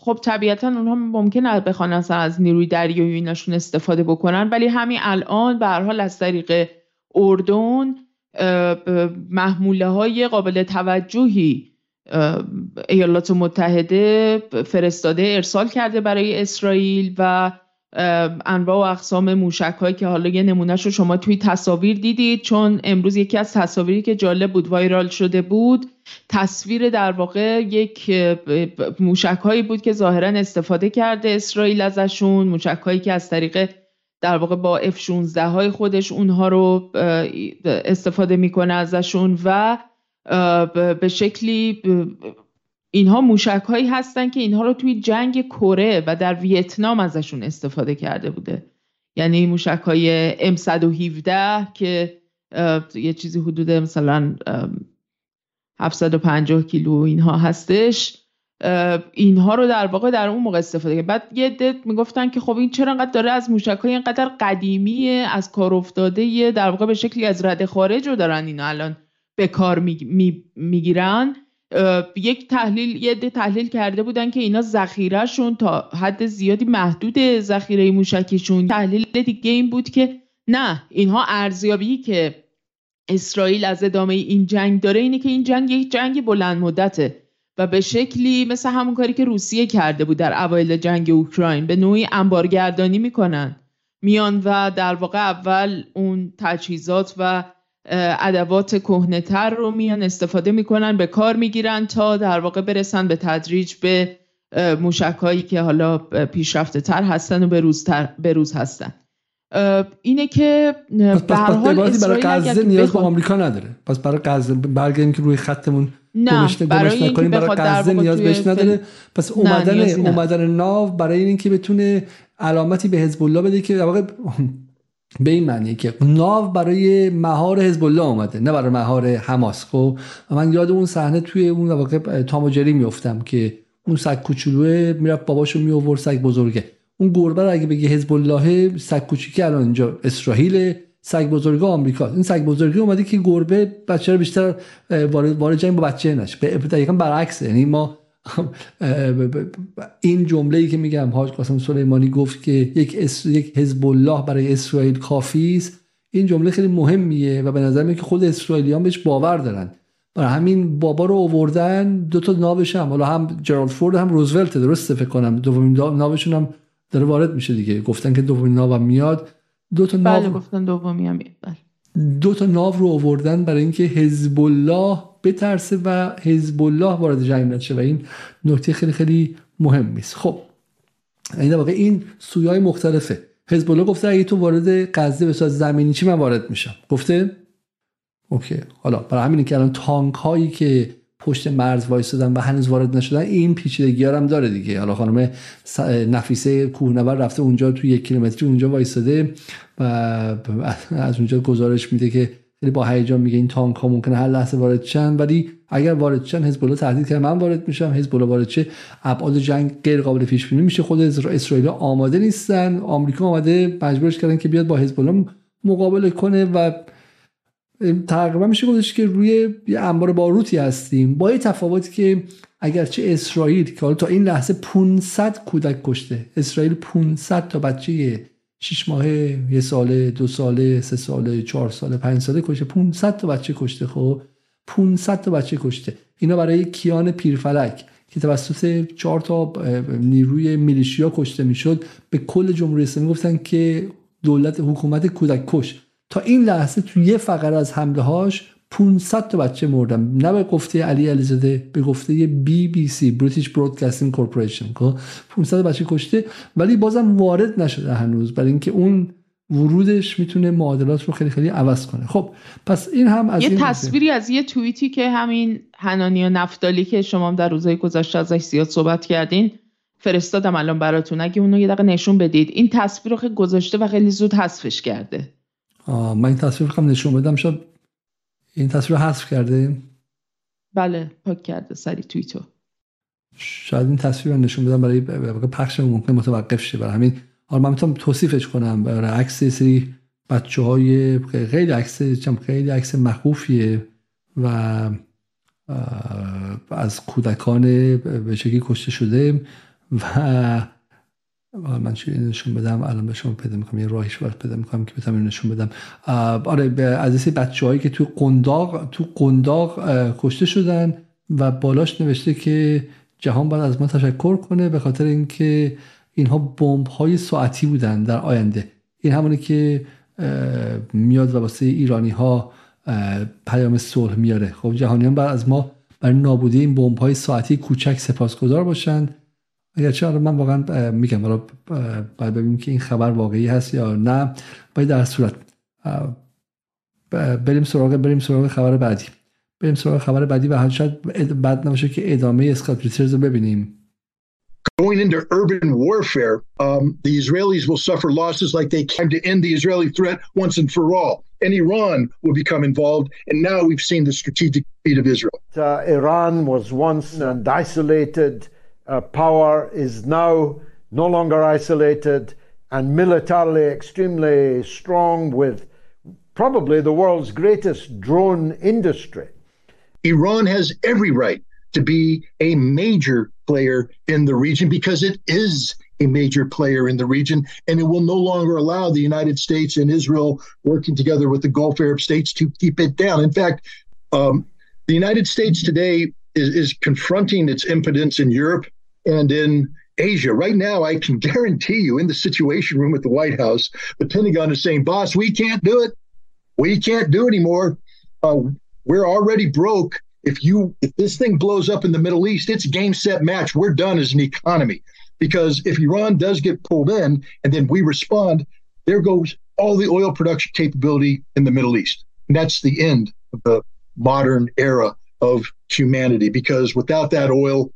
خب طبیعتا اونها ممکن بخوان از نیروی دریایی ایناشون استفاده بکنن ولی همین الان به حال از طریق اردن محموله های قابل توجهی ایالات متحده فرستاده ارسال کرده برای اسرائیل و انواع و اقسام موشک هایی که حالا یه نمونهش رو شما توی تصاویر دیدید چون امروز یکی از تصاویری که جالب بود وایرال شده بود تصویر در واقع یک موشک هایی بود که ظاهرا استفاده کرده اسرائیل ازشون موشک هایی که از طریق در واقع با F-16 های خودش اونها رو استفاده می‌کنه ازشون و به شکلی اینها موشک هایی هستن که اینها رو توی جنگ کره و در ویتنام ازشون استفاده کرده بوده. یعنی موشک های M117 که یه چیزی حدود مثلا 750 کیلو اینها هستش اینها رو در واقع در اون موقع استفاده کرد. بعد یه دت می‌گفتن که خب این چرا انقدر داره از موشک های اینقدر قدیمی از کار افتاده در واقع به شکلی از رد خارج رو دارن اینا الان به کار می‌گیرن. یک تحلیل یه ده تحلیل کرده بودن که اینا ذخیرهشون تا حد زیادی محدود ذخیره موشکیشون. تحلیل دیگه این بود که نه اینها ارزیابی که اسرائیل از ادامه این جنگ داره اینه که این جنگ یک جنگ بلند مدته و به شکلی مثل همون کاری که روسیه کرده بود در اوایل جنگ اوکراین. به نوعی انبارگردانی می‌کنن. میان و در واقع اول اون تجهیزات و ادوات کهنهتر رو میان استفاده می‌کنن به کار می‌گیرن تا در واقع برسن به تدریج به موشک هایی که حالا پیشرفته تر هستن و به روز هستن. اینه که به هر حال برای غزه نیاز به آمریکا نداره. پس برای غزه برگردیم که روی خطمون نه برای نکنیم. برای غزه نیاز بهش نداره. پس اومدن اومدن ناو برای اینکه بتونه علامتی به حزب الله بده که در واقع به این معنی که ناو برای مهار حزب الله اومده نه برای مهار حماس. خب من یاد اون صحنه توی اون واقع تام و جری میافتم که اون سگ کوچولوه می‌رفت باباشو می آورد سگ بزرگه. اون گربه رو اگه بگی حزب الله سگ کوچیکی الان اینجا اسرائیل سگ بزرگ آمریکا. این سگ بزرگی اومده که گربه بچه رو بیشتر وارد وارد جنگ با بچه نشه. دقیقا برعکسه. یعنی ما این جمله ای که میگم حاج قاسم سلیمانی گفت که یک یک حزب الله برای اسرائیل کافی است. این جمله خیلی مهمیه و به نظر میاد که خود اسرائیلیان بهش باور دارن. برای همین بابا رو آوردن دو تا ناوش هم حالا هم جرالد فورد هم روزولت درسته فکر کنم. دومین ناوشون هم داره وارد میشه دیگه. گفتن که دومین ناو میاد. دو تا بله گفتن دومی هم بله. دو تا ناو رو آوردن برای اینکه حزب الله بترسه و حزب الله وارد جنگ نشه و این نکته خیلی خیلی مهم است خب این واقع این سویای مختلفه. حزب الله گفته اگه تو وارد غزه به زمینی چی من وارد میشم؟ گفته؟ اوکی. حالا برای همین که الان تانک هایی که پشت مرز وایستادن و هنوز وارد نشدن این پیچیدگی هم داره دیگه. حالا خانم نفیسه کوهنور رفته اونجا تو یک کیلومتری اونجا وایستاده و از اونجا گزارش میده که خیلی با هیجان میگه این تانک ها ممکنه هر لحظه وارد شن ولی اگر وارد شن حزب الله تهدید کرد من وارد میشم حزب الله وارد چه ابعاد جنگ غیر قابل پیش بینی میشه. خود اسرائیل آماده نیستن. آمریکا آماده مجبورش کردن که بیاد با حزب الله مقابله کنه و تقریبا میشه گفتش که روی یه انبار باروتی هستیم. با این تفاوتی که اگرچه اسرائیل که حالا تا این لحظه 500 کودک کشته اسرائیل 500 تا بچه 6 ماهه یه ساله دو ساله سه ساله چهار ساله پنج ساله کشته. 500 تا بچه کشته خب؟ 500 تا بچه کشته. اینا برای کیان پیرفلک که توسط چهار تا نیروی میلیشیا کشته می‌شد به کل جمهوری اسلامی گفتن که دولت حکومت کودک کش تا این لحظه تو یه فقره از حمله هاش 500 تا بچه مردن. نه به گفته علی علیزاده به گفته بی بی سی بریتیش برودکاستینگ کورپوریشن 500 بچه کشته ولی بازم وارد نشده هنوز. برای اینکه اون ورودش می‌تونه معادلات رو خیلی خیلی عوض کنه. خب پس این هم از یه این تصویری از یه توییتی که همین هنانی و نفتالی که شما در روزهای گذشته ازش زیاد صحبت کردین فرستادم الان براتون. اگه اونو یه دقیقه نشون بدید. این تصویر رو خیلی گذاشته و خیلی زود حذفش کرده. من این تصویر خواهم نشون بدم. شد این تصویر حذف کرده بله پاک کرده سری توییتو شاید این تصویر رو نشون بدم برای پخش ممکن متوقف شه. برای همین حالا من می‌تونم توصیفش کنم. برای عکس سری بچه های خیلی عکس خیلی عکس مخوفیه و از کودکان به شکلی کشته شده. و من چی نشون بدم؟ الان به شما پیدا می‌کنم. یه راهش باید پیدا می‌کنم که بتونم نشون بدم. آره از این بچه هایی که تو قنداق تو قنداق کشته شدن و بالاش نوشته که جهان باید از ما تشکر کنه به خاطر اینکه اینها بمب های ساعتی بودن در آینده. این همونی که میاد و واسه ایرانی ها پیام صلح میاره. خب جهانیان بعد از ما برای نابودی این بمب های ساعتی کوچک سپاسگزار باشند اگرچه آره من واقعا میگم حالا باید ببینیم که این خبر واقعی هست یا نه باید در صورت بریم سراغ بریم سراغ خبر بعدی بریم سراغ خبر بعدی و شاید بعد نباشه که ادامه اسکات رو ببینیم Going into urban warfare, um, the Israelis will suffer losses like they came to end the Israeli threat once and for all. And Iran will become involved. And now we've seen the strategic defeat of Israel. Uh, Iran was once an isolated uh, power, is now no longer isolated and militarily extremely strong with probably the world's greatest drone industry. Iran has every right to be a major player in the region because it is a major player in the region, and it will no longer allow the United States and Israel working together with the Gulf Arab states to keep it down. In fact, um, the United States today is, is confronting its impotence in Europe and in Asia. Right now, I can guarantee you in the Situation Room at the White House, the Pentagon is saying, boss, we can't do it. We can't do anymore. Uh, we're already broke. If you if this thing blows up in the Middle East, it's game set match. We're done as an economy. Because if Iran does get pulled in and then we respond, there goes all the oil production capability in the Middle East. And that's the end of the modern era of humanity. Because without that oil,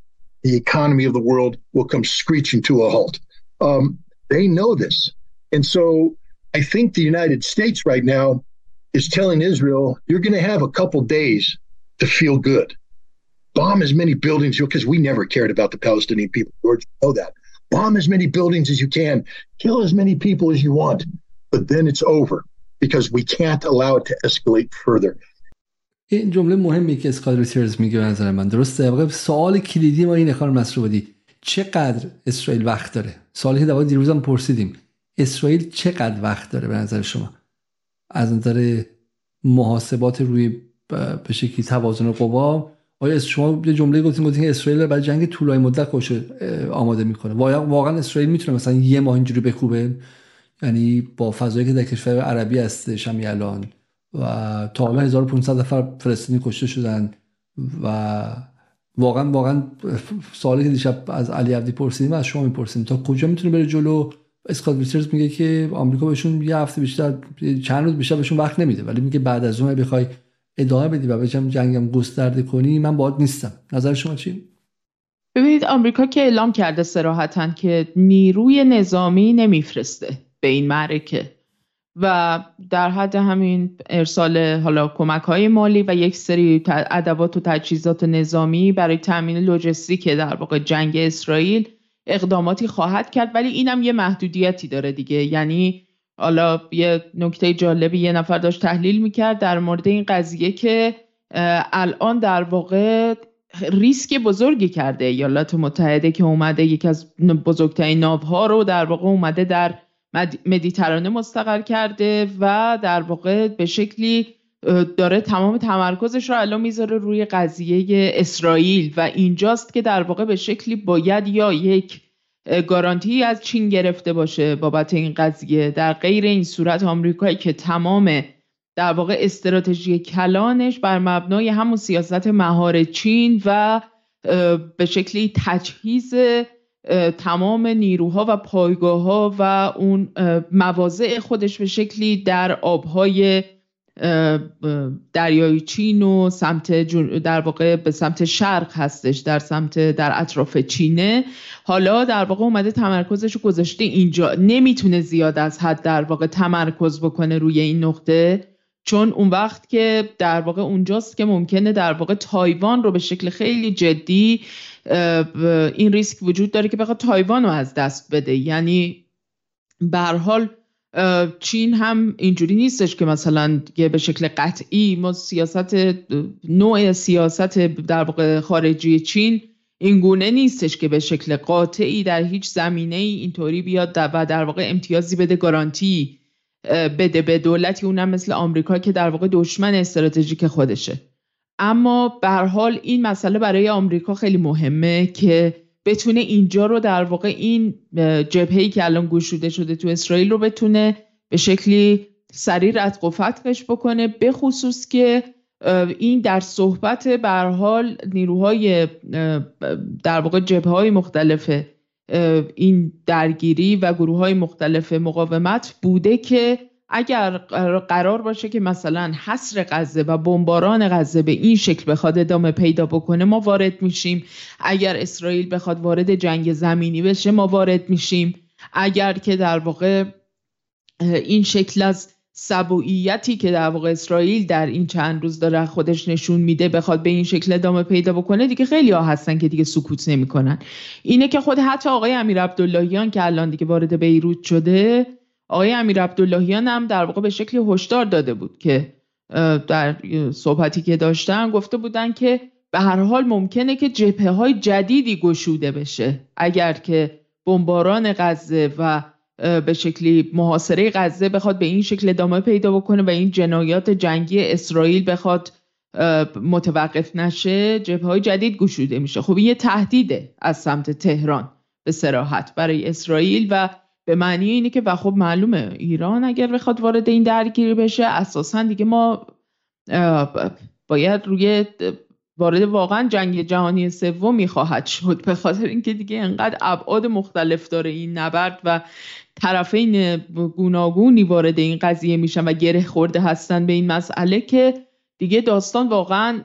the economy of the world will come screeching to a halt. Um, they know this. And so I think the United States right now is telling Israel, you're going to have a couple days to feel good. Bomb as many buildings, because we never cared about the Palestinian people. George, you know that. Bomb as many buildings as you can, kill as many people as you want, but then it's over because we can't allow it to escalate further. این جمله مهمی که اسکال ریترز میگه به نظر من. درسته؟ واقع سوال کلیدی ما این خانم مسعودی چقدر اسرائیل وقت داره؟ سوالی که در دیروز هم پرسیدیم. اسرائیل چقدر وقت داره به نظر شما؟ از نظر محاسبات روی به شکلی توازن قوا آیا شما یه جمله گفتین گفتین که اسرائیل برای جنگ طولانی مدت خوش آماده می‌کنه. واقعا اسرائیل می‌تونه مثلا یه ماه اینجوری بکوبه؟ یعنی با فضایی که در کشور عربی هستش هم الان. و تا حالا 1500 نفر فلسطینی کشته شدن و واقعا واقعا سوالی که دیشب از علی عبدی پرسیدیم از شما می‌پرسیم. تا کجا می‌تونه بره جلو؟ اسکات ریچاردز میگه که آمریکا بهشون یه هفته بیشتر چند روز بیشتر بهشون وقت نمیده ولی میگه بعد از اون بخوای ادامه بدی و بچم جنگم گسترده کنی من باید نیستم. نظر شما چی؟ ببینید آمریکا که اعلام کرده سراحتا که نیروی نظامی نمیفرسته به این معرکه. و در حد همین ارسال حالا کمک های مالی و یک سری ادوات و تجهیزات نظامی برای تامین لوجستیک در واقع جنگ اسرائیل اقداماتی خواهد کرد. ولی اینم یه محدودیتی داره دیگه. یعنی حالا یه نکته جالبی یه نفر داشت تحلیل می‌کرد در مورد این قضیه که الان در واقع ریسک بزرگی کرده ایالات متحده که اومده یکی از بزرگترین ناوها رو در واقع اومده در مدیترانه مستقر کرده و در واقع به شکلی داره تمام تمرکزش رو الان می‌ذاره روی قضیه اسرائیل و اینجاست که در واقع به شکلی باید یا یک گارانتی از چین گرفته باشه بابت این قضیه. در غیر این صورت آمریکایی که تمام در واقع استراتژی کلانش بر مبنای همون سیاست مهار چین و به شکلی تجهیز تمام نیروها و پایگاه ها و اون مواضع خودش به شکلی در آبهای دریای چین و سمت در واقع به سمت شرق هستش در سمت در اطراف چینه. حالا در واقع اومده تمرکزش رو گذاشته اینجا. نمی‌تونه زیاد از حد در واقع تمرکز بکنه روی این نقطه چون اون وقت که در واقع اونجاست که ممکنه در واقع تایوان رو به شکل خیلی جدی این ریسک وجود داره که بخواد تایوان رو از دست بده. یعنی به حال چین هم اینجوری نیستش که مثلا به شکل قطعی ما سیاست نوع سیاست در واقع خارجی چین این گونه نیستش که به شکل قاطعی در هیچ زمینه ای اینطوری بیاد و در واقع امتیازی بده گارانتی بده به دولتی اونم مثل آمریکا که در واقع دشمن استراتژیک خودشه. اما به حال این مسئله برای آمریکا خیلی مهمه که بتونه اینجا رو در واقع این جبهه‌ای که الان گشوده شده تو اسرائیل رو بتونه به شکلی سریع رتق و فتقش بکنه به خصوص که این در صحبت به حال نیروهای در واقع جبهه های مختلف این درگیری و گروه های مختلف مقاومت بوده که اگر قرار باشه که مثلا حصر غزه و بمباران غزه به این شکل بخواد ادامه پیدا بکنه ما وارد میشیم. اگر اسرائیل بخواد وارد جنگ زمینی بشه ما وارد میشیم. اگر که در واقع این شکل از سبوعیتی که در واقع اسرائیل در این چند روز داره خودش نشون میده بخواد به این شکل ادامه پیدا بکنه دیگه خیلی ها هستن که دیگه سکوت نمی‌کنن. اینه که خود حتی آقای امیر عبداللهیان که الان دیگه وارد بیروت شده آقای امیر عبداللهیان هم در واقع به شکل هشدار داده بود که در صحبتی که داشتن گفته بودن که به هر حال ممکنه که جبهه های جدیدی گشوده بشه. اگر که بمباران غزه و به شکلی محاصره غزه بخواد به این شکل ادامه پیدا بکنه و این جنایات جنگی اسرائیل بخواد متوقف نشه جبهه های جدید گشوده میشه. خب این یه تهدیده از سمت تهران به سراحت برای اسرائیل و به معنی اینه که و خب معلومه ایران اگر بخواد وارد این درگیری بشه اساسا دیگه ما باید روی وارد واقعا جنگ جهانی سومی خواهد شد. به خاطر اینکه دیگه انقدر ابعاد مختلف داره این نبرد و طرفین گوناگونی وارد این قضیه میشن و گره خورده هستن به این مسئله که دیگه داستان واقعا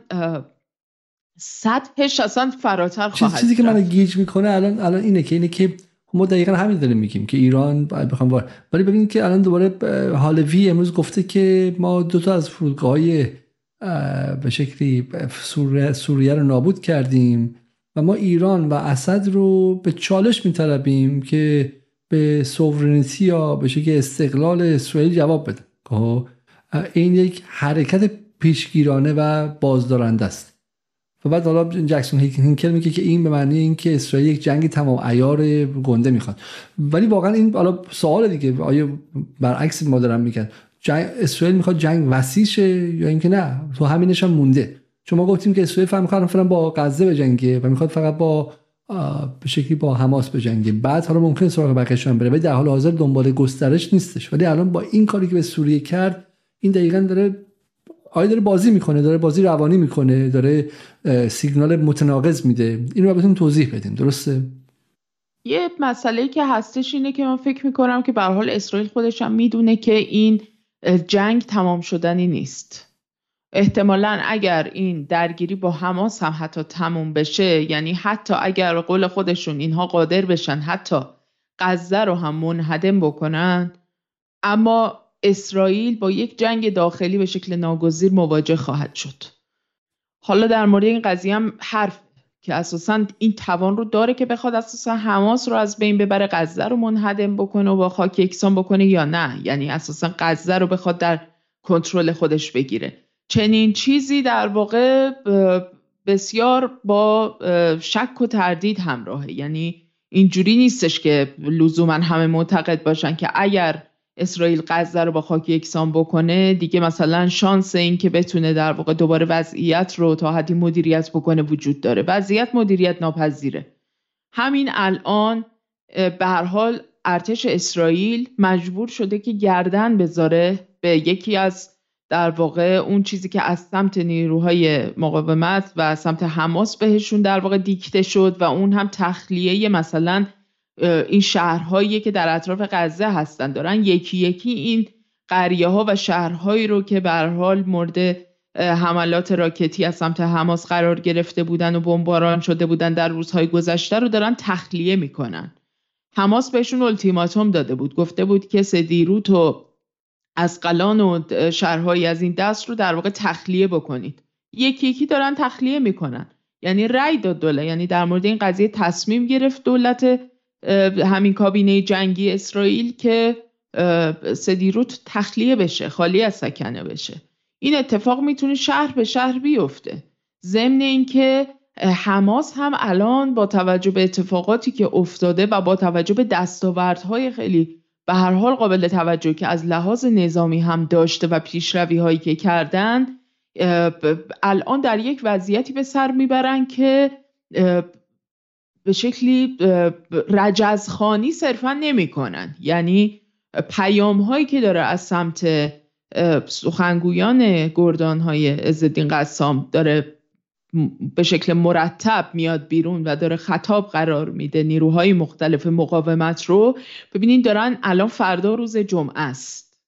سطحش اصلا فراتر خواهد چیزی که من گیج می‌کنه الان الان اینه که اینه که ما دقیقا همین داریم میگیم که ایران بخوام ولی ببینید که الان دوباره حالوی امروز گفته که ما دو تا از فرودگاه های به شکلی سوریه, سوریه رو نابود کردیم و ما ایران و اسد رو به چالش میطلبیم که به سوورنیتی یا به شکل استقلال اسرائیل جواب بده. خب، این یک حرکت پیشگیرانه و بازدارنده است. و بعد حالا جکسون هینکل میگه که این به معنی اینکه اسرائیل یک جنگ تمام عیار گنده می‌خواد. ولی واقعا این حالا سوال دیگه آیا برعکس ما دارم میگن؟ جنگ اسرائیل می‌خواد جنگ وسیع شه یا اینکه نه؟ تو همینش هم مونده. چون ما گفتیم که اسرائیل فهم می‌خواد فعلا با غزه بجنگه و می‌خواد فقط با به شکلی با حماس بجنگه بعد حالا ممکن سراغ بقیه‌ش هم بره. ولی در حال حاضر دنبال گسترش نیستش. ولی الان با این کاری که به سوریه کرد این دقیقا داره آیا داره بازی می‌کنه؟ داره بازی روانی می‌کنه؟ داره سیگنال متناقض میده؟ این رو بهتون توضیح بدیم درسته؟ یه مسئله که هستش اینه که من فکر می‌کنم که به حال اسرائیل خودش هم می‌دونه که این جنگ تمام شدنی نیست. احتمالا اگر این درگیری با حماس هم حتی تموم بشه یعنی حتی اگر قول خودشون اینها قادر بشن حتی غزه رو هم منهدم بکنن اما اسرائیل با یک جنگ داخلی به شکل ناگزیر مواجه خواهد شد. حالا در مورد این قضیه هم حرف که اساسا این توان رو داره که بخواد اساسا حماس رو از بین ببره غزه رو منهدم بکنه و با خاک یکسان بکنه یا نه؟ یعنی اساسا غزه رو بخواد در کنترل خودش بگیره. چنین چیزی در واقع بسیار با شک و تردید همراهه. یعنی اینجوری نیستش که لزوما همه معتقد باشن که اگر اسرائیل غزه رو با خاک یکسان بکنه دیگه مثلا شانس این که بتونه در واقع دوباره وضعیت رو تا حدی مدیریت بکنه وجود داره. وضعیت مدیریت ناپذیره. همین الان به هر حال ارتش اسرائیل مجبور شده که گردن بذاره به یکی از در واقع اون چیزی که از سمت نیروهای مقاومت و سمت حماس بهشون در واقع دیکته شد و اون هم تخلیه مثلا این شهرهایی که در اطراف غزه هستن. دارن یکی یکی این قریه ها و شهرهایی رو که به حال مورد حملات راکتی از سمت حماس قرار گرفته بودن و بمباران شده بودن در روزهای گذشته رو دارن تخلیه می‌کنن. حماس بهشون التیماتوم داده بود. گفته بود که سدیروت و از قلان و شهرهایی از این دست رو در واقع تخلیه بکنید. یکی یکی دارن تخلیه می‌کنن. یعنی رأی داد دوله یعنی در مورد این قضیه تصمیم گرفت دولت همین کابینه جنگی اسرائیل که سدیروت تخلیه بشه خالی از سکنه بشه. این اتفاق می‌تونه شهر به شهر بیفته. ضمن اینکه حماس هم الان با توجه به اتفاقاتی که افتاده و با توجه به دستاوردهای خیلی به هر حال قابل توجه که از لحاظ نظامی هم داشته و پیشروی هایی که کردن الان در یک وضعیتی به سر می‌برن که به شکلی رجزخانی صرفا نمی‌کنن. یعنی پیام هایی که داره از سمت سخنگویان گردان های عزالدین قسام داره به شکل مرتب میاد بیرون و داره خطاب قرار میده نیروهای مختلف مقاومت رو. ببینین دارن الان فردا روز جمعه است.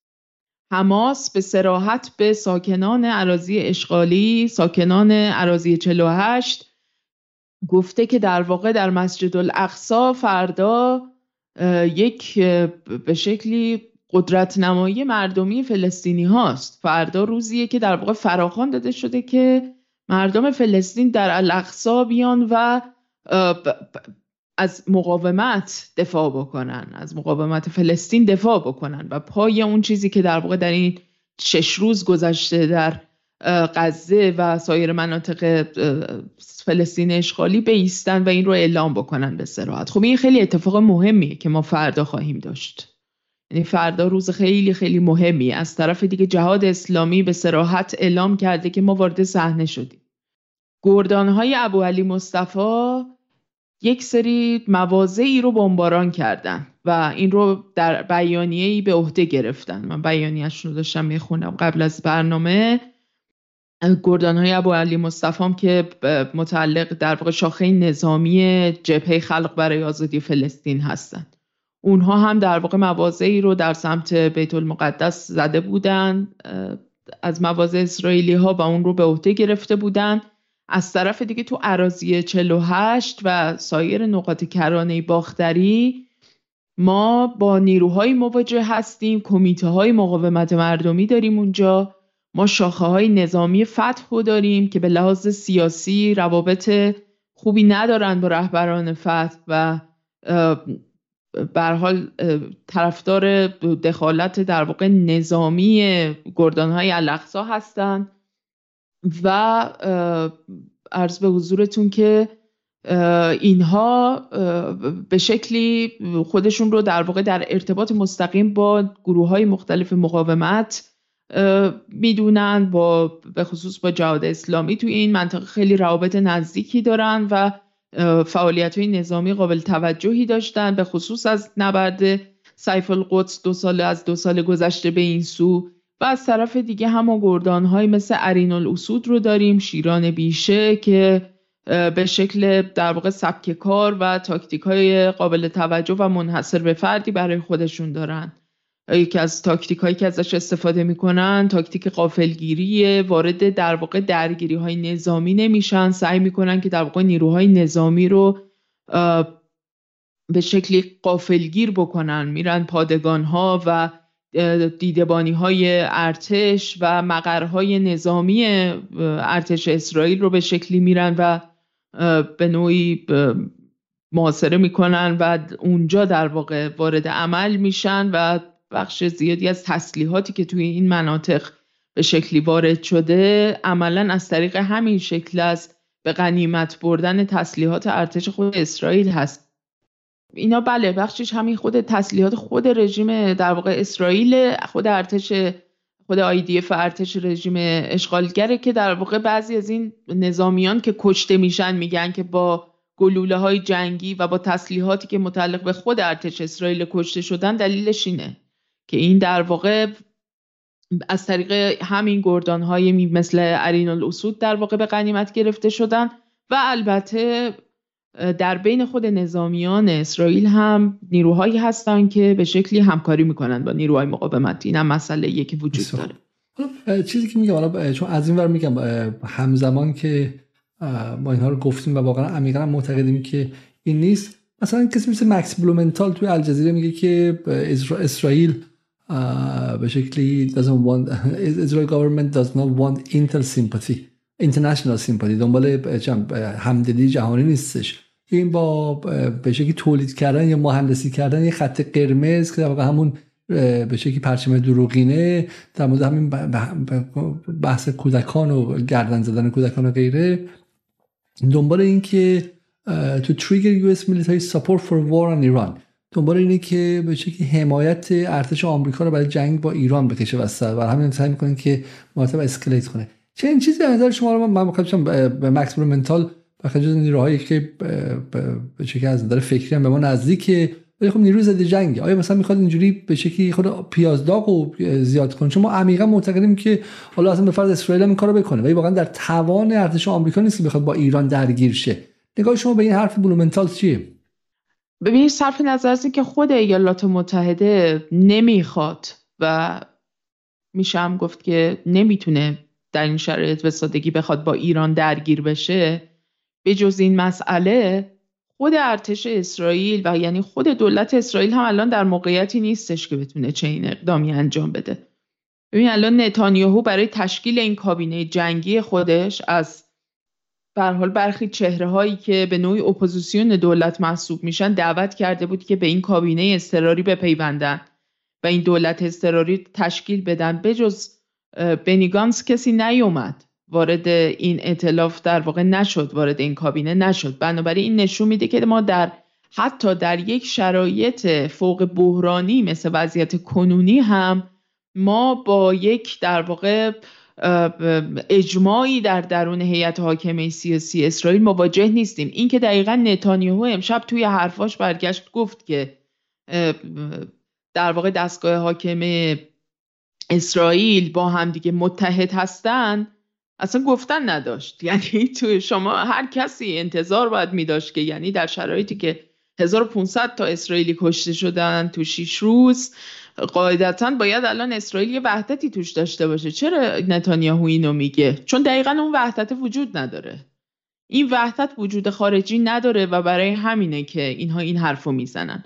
حماس به سراحت به ساکنان عراضی اشغالی ساکنان عراضی 48 گفته که در واقع در مسجد الاقصا فردا یک به شکلی قدرت نمایی مردمی فلسطینی هاست. فردا روزیه که در واقع فراخوان داده شده که مردم فلسطین در الاقصا بیان و از مقاومت دفاع بکنن از مقاومت فلسطین دفاع بکنن. و پای اون چیزی که در واقع در این شش روز گذشته در غزه و سایر مناطق فلسطین اشغالی بیستن و این رو اعلام بکنن به سراحت خب این خیلی اتفاق مهمیه که ما فردا خواهیم داشت. یعنی فردا روز خیلی خیلی مهمی از طرف دیگه جهاد اسلامی به سراحت اعلام کرده که ما وارد صحنه شدیم. گردانهای ابو علی مصطفی یک سری مواضعی رو بمباران کردن و این رو در بیانیه ای به عهده گرفتن. من بیانیهش رو داشتم می‌خونم قبل از برنامه. گردان های ابو علی مصطفی که متعلق در واقع شاخه نظامی جبهه خلق برای آزادی فلسطین هستند اونها هم در واقع مواضعی رو در سمت بیت المقدس زده بودن از مواضع اسرائیلی ها و اون رو به عهده گرفته بودن. از طرف دیگه تو عراضی 48 و سایر نقاط کرانه باختری ما با نیروهای مواجه هستیم کمیته های مقاومت مردمی داریم اونجا. ما شاخه های نظامی فتح داریم که به لحاظ سیاسی روابط خوبی ندارن با رهبران فتح و بر حال طرفدار دخالت در واقع نظامی گردان های الاقصا هستند و عرض به حضورتون که اینها به شکلی خودشون رو در واقع در ارتباط مستقیم با گروه های مختلف مقاومت می‌دونن با به خصوص با جهاد اسلامی توی این منطقه خیلی روابط نزدیکی دارن و فعالیت های نظامی قابل توجهی داشتن به خصوص از نبرد سیف القدس دو سال از دو سال گذشته به این سو و از طرف دیگه هم گردان های مثل ارین الاسود رو داریم شیران بیشه که به شکل در واقع سبک کار و تاکتیک های قابل توجه و منحصر به فردی برای خودشون دارن. یکی از تاکتیک هایی که ازش استفاده می‌کنن تاکتیک قافلگیری وارد در واقع درگیری های نظامی نمیشن. سعی می‌کنن که در واقع نیروهای نظامی رو به شکلی قافلگیر بکنن. میرن پادگان ها و دیدبانی های ارتش و مقرهای نظامی ارتش اسرائیل رو به شکلی میرن و به نوعی محاصره می‌کنن و اونجا در واقع وارد عمل میشن و بخش زیادی از تسلیحاتی که توی این مناطق به شکلی وارد شده عملا از طریق همین شکل است به غنیمت بردن تسلیحات ارتش خود اسرائیل هست. اینا بله بخشش همین خود تسلیحات خود رژیم در واقع اسرائیل خود ارتش خود آیدیف ارتش رژیم اشغالگره که در واقع بعضی از این نظامیان که کشته میشن میگن که با گلوله های جنگی و با تسلیحاتی که متعلق به خود ارتش اسرائیل کشته شدن دلیلش اینه. که این در واقع از طریق همین گردان های مثل ارین الاسود در واقع به غنیمت گرفته شدن و البته در بین خود نظامیان اسرائیل هم نیروهایی هستند که به شکلی همکاری می‌کنن با نیروهای مقاومت. این هم مسئله یکی وجود داره. چیزی که میگم حالا چون از این ور میگم همزمان که ما اینها رو گفتیم و واقعا عمیقا معتقدیم که این نیست. مثلا کسی مثل مکس بلومنتال توی الجزیره میگه که اسرائیل به شکلی doesn't want Israel government does not want inter sympathy international sympathy. دنبال همدلی جهانی نیستش. این با به شکلی تولید کردن یا مهندسی کردن یه خط قرمز که در واقع همون به شکلی پرچم دروغینه در مورد همین بحث کودکان و گردن زدن کودکان و غیره. دنبال این که تو تریگر یو اس military support for war on ایران دنبال اینه که به شکلی حمایت ارتش آمریکا رو برای جنگ با ایران بکشه وسط. و همین سعی می‌کنن که مرتب اسکلیت کنه. چه این چیزی نظر شما رو من به مکس منتال خیلی جز نیروهایی که به شکل از نظر فکری هم به ما نزدیکه. ولی خب نیروی ضد جنگی آیا مثلا می‌خواد اینجوری به شکلی خود پیازداغ و زیاد کنه؟ چون ما عمیقا معتقدیم که حالا اصلا به فرض اسرائیل هم این کارو بکنه. ولی واقعا در توان ارتش آمریکا نیست که بخواد با ایران درگیر شه. نگاه شما به این حرف بلومنتال چیه؟ ببینید صرف نظر از که خود ایالات متحده نمی‌خواد و میشه هم گفت که نمی‌تونه در این شرایط به سادگی بخواد با ایران درگیر بشه به جز این مسئله خود ارتش اسرائیل و یعنی خود دولت اسرائیل هم الان در موقعیتی نیستش که بتونه چنین اقدامی انجام بده. ببین الان نتانیاهو برای تشکیل این کابینه جنگی خودش از به حال برخی چهره هایی که به نوعی اپوزیسیون دولت محسوب میشن دعوت کرده بود که به این کابینه اضطراری بپیوندن و این دولت اضطراری تشکیل بدن. بجز بنی گانتس کسی نیومد. وارد این ائتلاف در واقع نشد. وارد این کابینه نشد. بنابراین این نشون میده که ما در حتی در یک شرایط فوق بحرانی مثل وضعیت کنونی هم ما با یک در واقع اجماعی در درون هیئت حاکمه سیاسی اسرائیل مواجه نیستیم. این که دقیقا نتانیاهو امشب توی حرفاش برگشت گفت که در واقع دستگاه حاکمه اسرائیل با همدیگه متحد هستند اصلا گفتن نداشت. یعنی تو شما هر کسی انتظار باید می داشت که یعنی در شرایطی که 1500 تا اسرائیلی کشته شدن تو 6 روز قاعدتا باید الان اسرائیل یه وحدتی توش داشته باشه. چرا نتانیاهو اینو میگه؟ چون دقیقا اون وحدت وجود نداره. این وحدت وجود خارجی نداره و برای همینه که اینها این حرفو می‌زنن.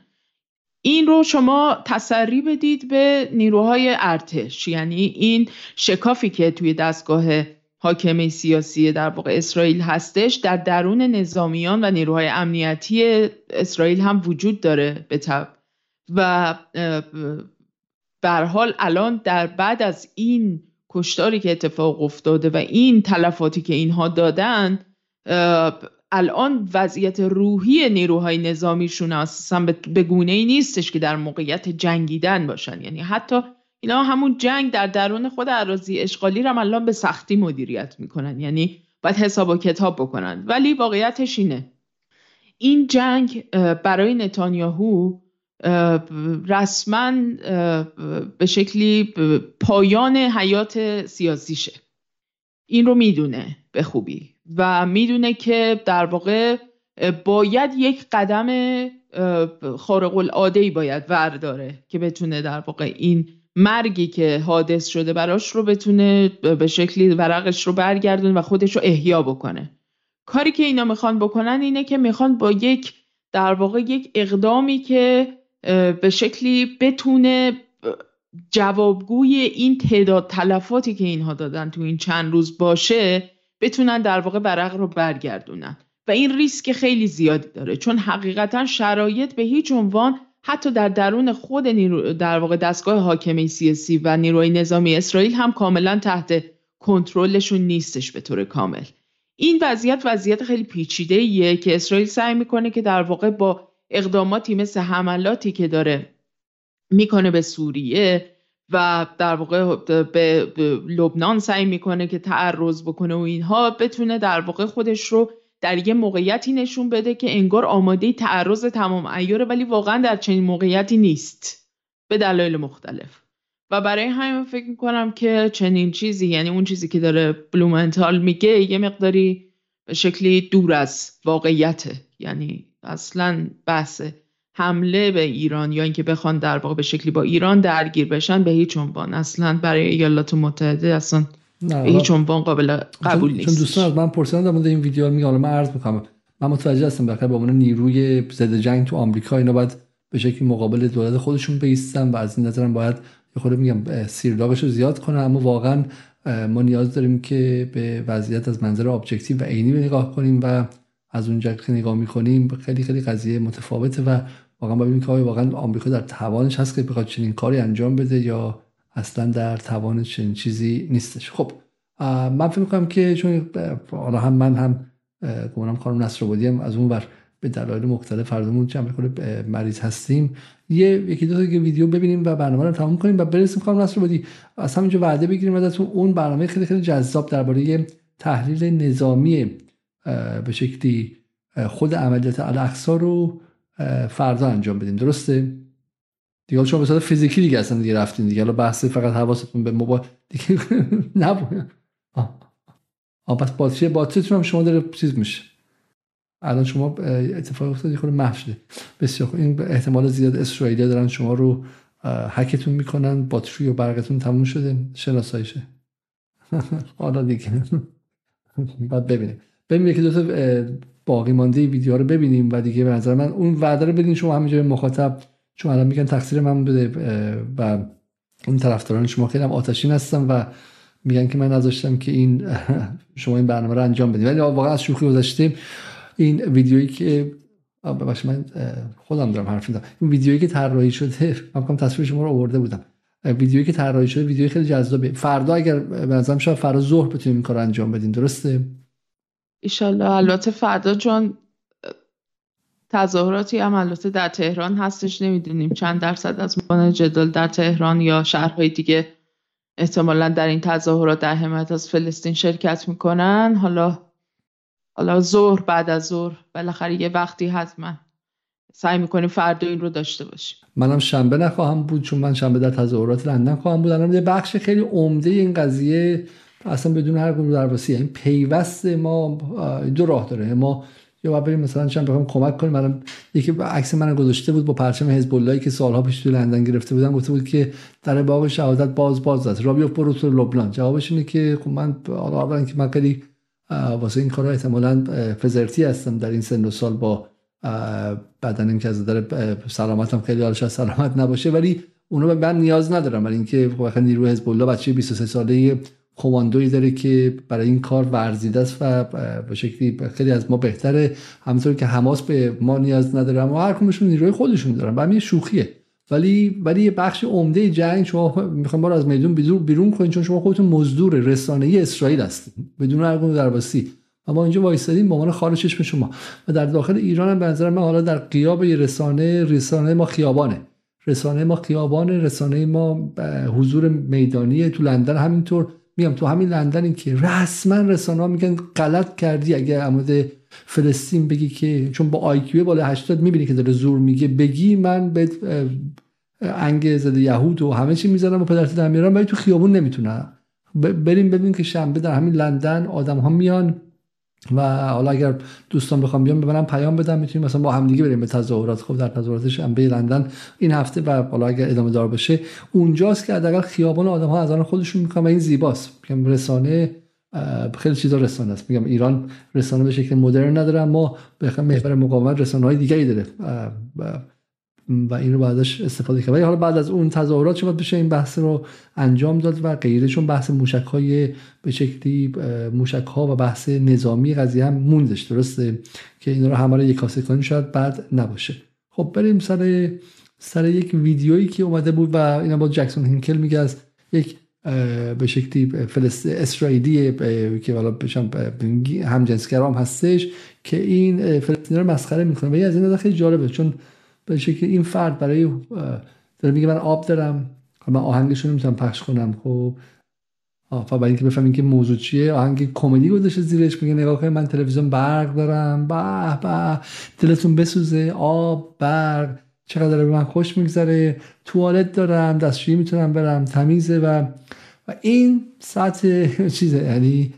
این رو شما تسری بدید به نیروهای ارتش. یعنی این شکافی که توی دستگاه حاکمه سیاسی در واقع اسرائیل هستش در درون نظامیان و نیروهای امنیتی اسرائیل هم وجود داره به طب و بر حال الان در بعد از این کشتاری که اتفاق افتاده و این تلفاتی که اینها دادن الان وضعیت روحی نیروهای نظامیشون اساسا به گونه ای نیستش که در موقعیت جنگیدن باشن. یعنی حتی اینا همون جنگ در درون خود عراضی اشغالی رو الان به سختی مدیریت می‌کنن. یعنی باید حساب و کتاب بکنن. ولی واقعیتش اینه. این جنگ برای نتانیاهو رسما به شکلی پایان حیات سیاسیشه. این رو می‌دونه به خوبی و می‌دونه که در واقع باید یک قدم خارق العاده ای باید ورداره که بتونه در واقع این مرگی که حادث شده براش رو بتونه به شکلی ورقش رو برگردون و خودش رو احیا بکنه. کاری که اینا می‌خوان بکنن اینه که می‌خوان با یک در واقع یک اقدامی که به شکلی بتونه جوابگوی این تعداد تلفاتی که اینها دادن تو این چند روز باشه بتونن در واقع ورق رو برگردونن. و این ریسک خیلی زیادی داره چون حقیقتا شرایط به هیچ عنوان حتی در درون خود نیرو در واقع دستگاه حاکمه سیاسی و نیروی نظامی اسرائیل هم کاملا تحت کنترلشون نیستش به طور کامل. این وضعیت وضعیت خیلی پیچیده ایه که اسرائیل سعی می‌کنه که در واقع با اقداماتی مثل حملاتی که داره می‌کنه به سوریه و در واقع به لبنان سعی می‌کنه که تعرض بکنه و اینها بتونه در واقع خودش رو در یه موقعیتی نشون بده که انگار آماده تعرض تمام ایاره ولی واقعا در چنین موقعیتی نیست به دلایل مختلف. و برای همین فکر می‌کنم که چنین چیزی یعنی اون چیزی که داره بلومنتال میگه یه مقداری به شکلی دور از واقعیته. یعنی اصلا بحث حمله به ایران یا اینکه بخوان در واقع به شکلی با ایران درگیر بشن به هیچ عنوان. اصلا برای ایالات متحده اصلا نه به هیچ عنوان قابل قبول نیست چون دوستان از من پرسیدن در مورد این ویدیو میگم من عرض می‌کنم. من متوجه هستم بخاطر به عنوان نیروی ضد جنگ تو آمریکا اینا باید به شکلی مقابل دولت خودشون بیستن و از این نظرم باید یه خود میگم سیرداغش رو زیاد کنه اما واقعا ما نیاز داریم که به وضعیت از منظر ابجکتیو و عینی نگاه کنیم و از اونجا که نگاه می‌کنیم خیلی خیلی قضیه متفاوته و واقعا ببینیم که واقعا آمریکا در توانش هست که بخواد چنین کاری انجام بده یا اصلا در توان چنین چیزی نیستش. خب من فکر می‌کنم که چون حالا هم من هم گمانم خانم نصر هم از اون بر به دلایل مختلف فرضمون چند خود مریض هستیم. یه یکی دو تا ویدیو ببینیم و برنامه رو تموم کنیم و برسیم خانم بودی از همینجا وعده بگیریم ازتون اون برنامه خیلی خیلی جذاب درباره تحلیل نظامی به شکلی خود عملیات الاقصا رو فردا انجام بدیم. درسته؟ دیگه شما صورت فیزیکی دیگه اصلا دیگه رفتین دیگه. حالا بحث فقط حواستون به موبایل دیگه نبود آ پس باتری باتریتون هم شما داره چیز میشه. الان شما اتفاق افتاد خود محو شده. بسیار خوب. این احتمال زیاد اسرائیلی دارن شما رو هکتون می‌کنن باتری و برقتون تموم شده شناساییشه حالا دیگه. بعد ببینیم. ببینیم که دو تا باقی مانده ویدیو رو ببینیم و دیگه به نظر من اون وعده رو بدین شما همینجا مخاطب چون الان میگن تقصیر من بده و اون طرفداران شما خیلی هم آتشین هستن و میگن که من نذاشتم که این شما این برنامه رو انجام بدیم ولی واقعا از شوخی گذاشتیم این ویدیویی که ببخشید من خودم دارم حرف می‌زنم. این ویدیویی که طراحی شده من کام تصویر شما رو آورده بودم. ویدیویی که طراحی شده ویدیوی خیلی جذابه فردا اگر به نظرم شاید فردا ظهر بتونیم این کار انجام بدیم. درسته؟ ایشالله البته فردا چون تظاهراتی عملات در تهران هستش نمی‌دونیم چند درصد از مکان جدال در تهران یا شهرهای دیگه احتمالا در این تظاهرات در حمایت از فلسطین شرکت می‌کنن. حالا حالا ظهر بعد از ظهر بالاخره یه وقتی حتما سعی می‌کنیم فردا این رو داشته باشیم. منم شنبه نخواهم بود چون من شنبه در تظاهرات لندن خواهم بود. الان یه بخش خیلی عمده این قضیه اصلا بدون هر گونه درواسی. این پیوست ما دو راه داره. ما یا باید بریم مثلا چند بخوام کمک کنیم. من یکی عکس من گذاشته بود با پرچم حزب اللهی که سالها پیش تو لندن گرفته بودم. گفته بود که در باغ شهادت باز باز است. را بیفت برو تو لبنان. جوابش اینه که خب من حالا که من خیلی واسه این کارا احتمالاً فزرتی هستم در این سن و سال با بدنم که از نظر سلامتم خیلی حالش سلامت نباشه. ولی اونو به من نیاز ندارم. برای اینکه خب نیروی حزب الله بچه 23 ساله کماندویی داره که برای این کار ورزیده است و به شکلی خیلی از ما بهتره. همونطور که حماس به ما نیاز نداره اما هر کمشون نیروی خودشون دارن و همین شوخیه. ولی ولی یه بخش عمده جنگ شما می‌خوام بار از میدون بیرون بیرون کنید چون شما خودتون مزدور رسانه اسرائیل هستید بدون هر گونه درواسی. و ما اینجا وایسادیم با عنوان خال چشم شما. و در داخل ایران هم به نظر من حالا در قیاب یه رسانه رسانه ما خیابانه. رسانه ما خیابانه رسانه ما حضور میدانی تو لندن همینطور. میگم تو همین لندن که رسما رسانه ها میگن غلط کردی اگه عمود فلسطین بگی که چون با آیکیو بالا 80 می‌بینی که داره زور میگه بگی من به انگ زده یهود و همه چی می‌زنم و پدرت در میارم ولی تو خیابون نمی‌تونم. بریم ببینیم که شنبه در همین لندن آدم ها میان. و حالا اگر دوستان بخوام بیان ببرم پیام بدم می‌تونیم مثلا با همدیگه بریم به تظاهرات. خب در تظاهرات شنبه لندن این هفته و حالا اگر ادامه دار بشه اونجاست که حداقل خیابان آدم ها از آن خودشون می‌کنن و این زیباست. میگم رسانه خیلی چیزا رسانه است. میگم ایران رسانه به شکل مدرن نداره اما به محور مقاومت رسانه های دیگری داره. و این رو بعدش استفاده کرد. ولی حالا بعد از اون تظاهرات شما بشه این بحث رو انجام داد و غیره چون بحث موشک های به شکلی موشک ها و بحث نظامی قضیه هم موندش درسته؟ که این رو همه رو یکاسه کنیم شاید بعد نباشه. خب بریم سر سر یک ویدیویی که اومده بود و اینا با جکسون هینکل میگه از یک به شکلی فلسط... اسرائیلی که حالا بشم هم جنسگرام هستش که این فلسطینی رو مسخره می‌کنه. و از این خیلی جالبه چون به شکل این فرد برای داره میگه من آب دارم من آهنگش رو نمی‌تونم پخش کنم خب. برای اینکه بفهمین که موضوع چیه آهنگ کمدی گذاشته زیرش میگه نگاه کنید من تلویزیون برق دارم. به به دلتون بسوزه آب برق چقدر به من خوش میگذره. توالت دارم دستشویی می‌تونم برم تمیزه و و این سطح چیزه یعنی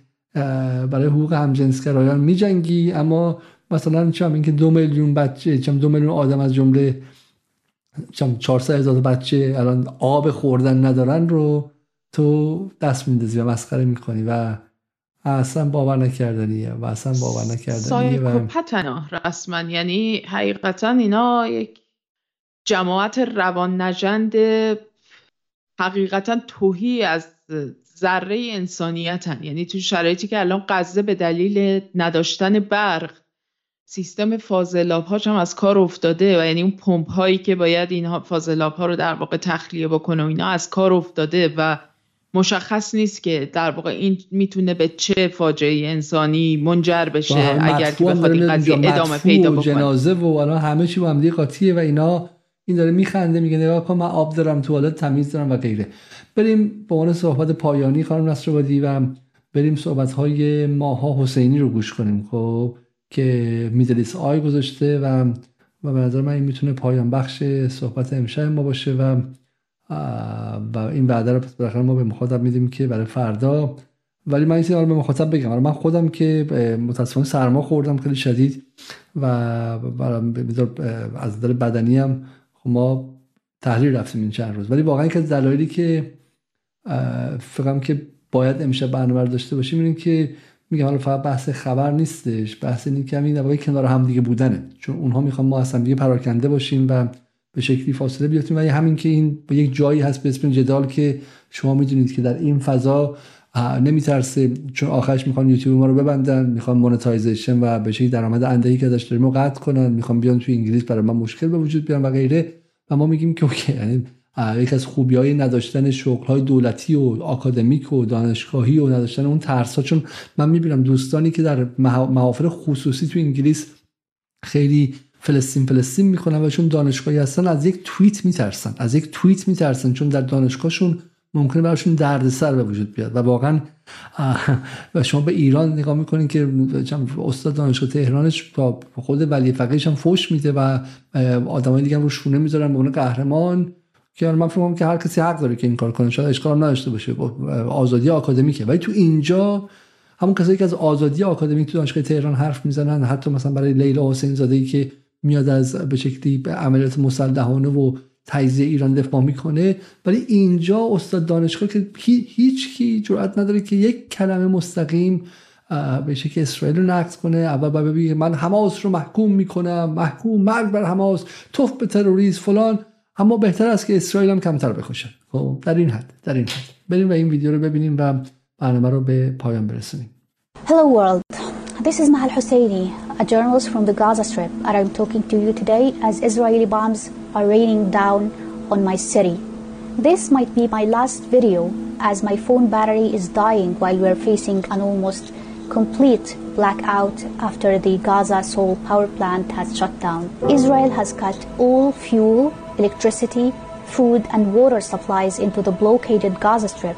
برای حقوق همجنسگرایان میجنگی اما مثلا چم اینکه دو میلیون بچه چم دو میلیون آدم از جمله چم 400 هزار بچه الان آب خوردن ندارن رو تو دست میندازی و مسخره می‌کنی و اصلا باور نکردنیه و اصلا باور نکردنیه و رسما. یعنی حقیقتا اینا یک جماعت روان نجند حقیقتا توهی از ذره انسانیتن. یعنی تو شرایطی که الان غزه به دلیل نداشتن برق سیستم فاضلاب هاش هم از کار افتاده و یعنی اون پمپ هایی که باید اینها فاضلاب ها رو در واقع تخلیه بکنه و اینا از کار افتاده و مشخص نیست که در واقع این می‌تونه به چه فاجعه انسانی منجر بشه اگر که بخواد این قضیه ادامه پیدا بکنه. جنازه و الان همه چی با هم قاطیه و اینا. این داره میخنده میگه نگاه کن من آب دارم توالت تمیز دارم و غیره. بریم به عنوان صحبت پایانی خانم نصرآبادی و بریم صحبت های ماها حسینی رو گوش کنیم خب؟ که میدلیس آی گذاشته و و به نظر من این می‌تونه پایان بخش صحبت امشب ما باشه و و این وعده رو پس ما به مخاطب میدیم که برای فردا. ولی من این به مخاطب بگم. من خودم که متاسفانه سرما خوردم خیلی شدید و از نظر بدنی هم خب ما تحلیل رفتیم این چند روز. ولی واقعا که دلایلی که فکرم که باید امشب برنامه داشته باشیم این که میگم حالا فقط بحث خبر نیستش بحث این که این کنار هم دیگه بودنه. چون اونها می‌خوان ما اصلا دیگه پراکنده باشیم و به شکلی فاصله بیافتیم ولی همین که این به یک جایی هست به اسم جدال که شما می‌دونید که در این فضا نمیترسه. چون آخرش می‌خوان یوتیوب ما رو ببندن می‌خوان monetization و به شکلی درآمد اندکی که داشت داریم قطع کنن. می‌خوان بیان تو انگلیس برای من مشکل به وجود بیارن و غیره. و ما میگیم که okay یعنی یک از خوبی های نداشتن شغل های دولتی و آکادمیک و دانشگاهی و نداشتن اون ترس ها چون من می‌بینم دوستانی که در محافل خصوصی تو انگلیس خیلی فلسطین فلسطین می‌کنن و چون دانشگاهی هستن از یک توییت میترسن. از یک توییت میترسن. چون در دانشگاهشون ممکنه براشون دردسر به وجود بیاد. و واقعا و شما به ایران نگاه می‌کنین که استاد دانشگاه تهرانش با خود ولی فقیهش هم فوش میده و آدمای دیگه هم رو شونه می‌ذارن به قهرمان. که من فکر که هر کسی حق داره که این کار کنه. شاید اشکال نداشته باشه. آزادی آکادمیکه. ولی تو اینجا همون کسایی که از آزادی آکادمیک تو دانشگاه تهران حرف می‌زنن حتی مثلا برای لیلا حسین زاده ای که میاد از به شکلی عملیات مسلحانه و تجزیه ایران دفاع می‌کنه. ولی اینجا استاد دانشگاه که هیچ کی جرئت نداره که یک کلمه مستقیم به که اسرائیل رو نقد کنه. اول بگه من حماس رو محکوم می‌کنم. محکوم مرگ بر حماس. توف به تروریسم فلان. اما بهتر است که اسرائیل هم کمتر بکشن خب در این حد در این حد بریم و این ویدیو رو ببینیم و برنامه رو به پایان برسونیم Hello world This is Mahal Husseini a journalist from the Gaza Strip and I'm talking to you today as Israeli bombs are raining down on my city This might be my last video as my phone battery is dying while we're facing an almost complete blackout after the Gaza Sol power plant has shut down. Israel has cut all fuel electricity, food and water supplies into the blockaded Gaza Strip,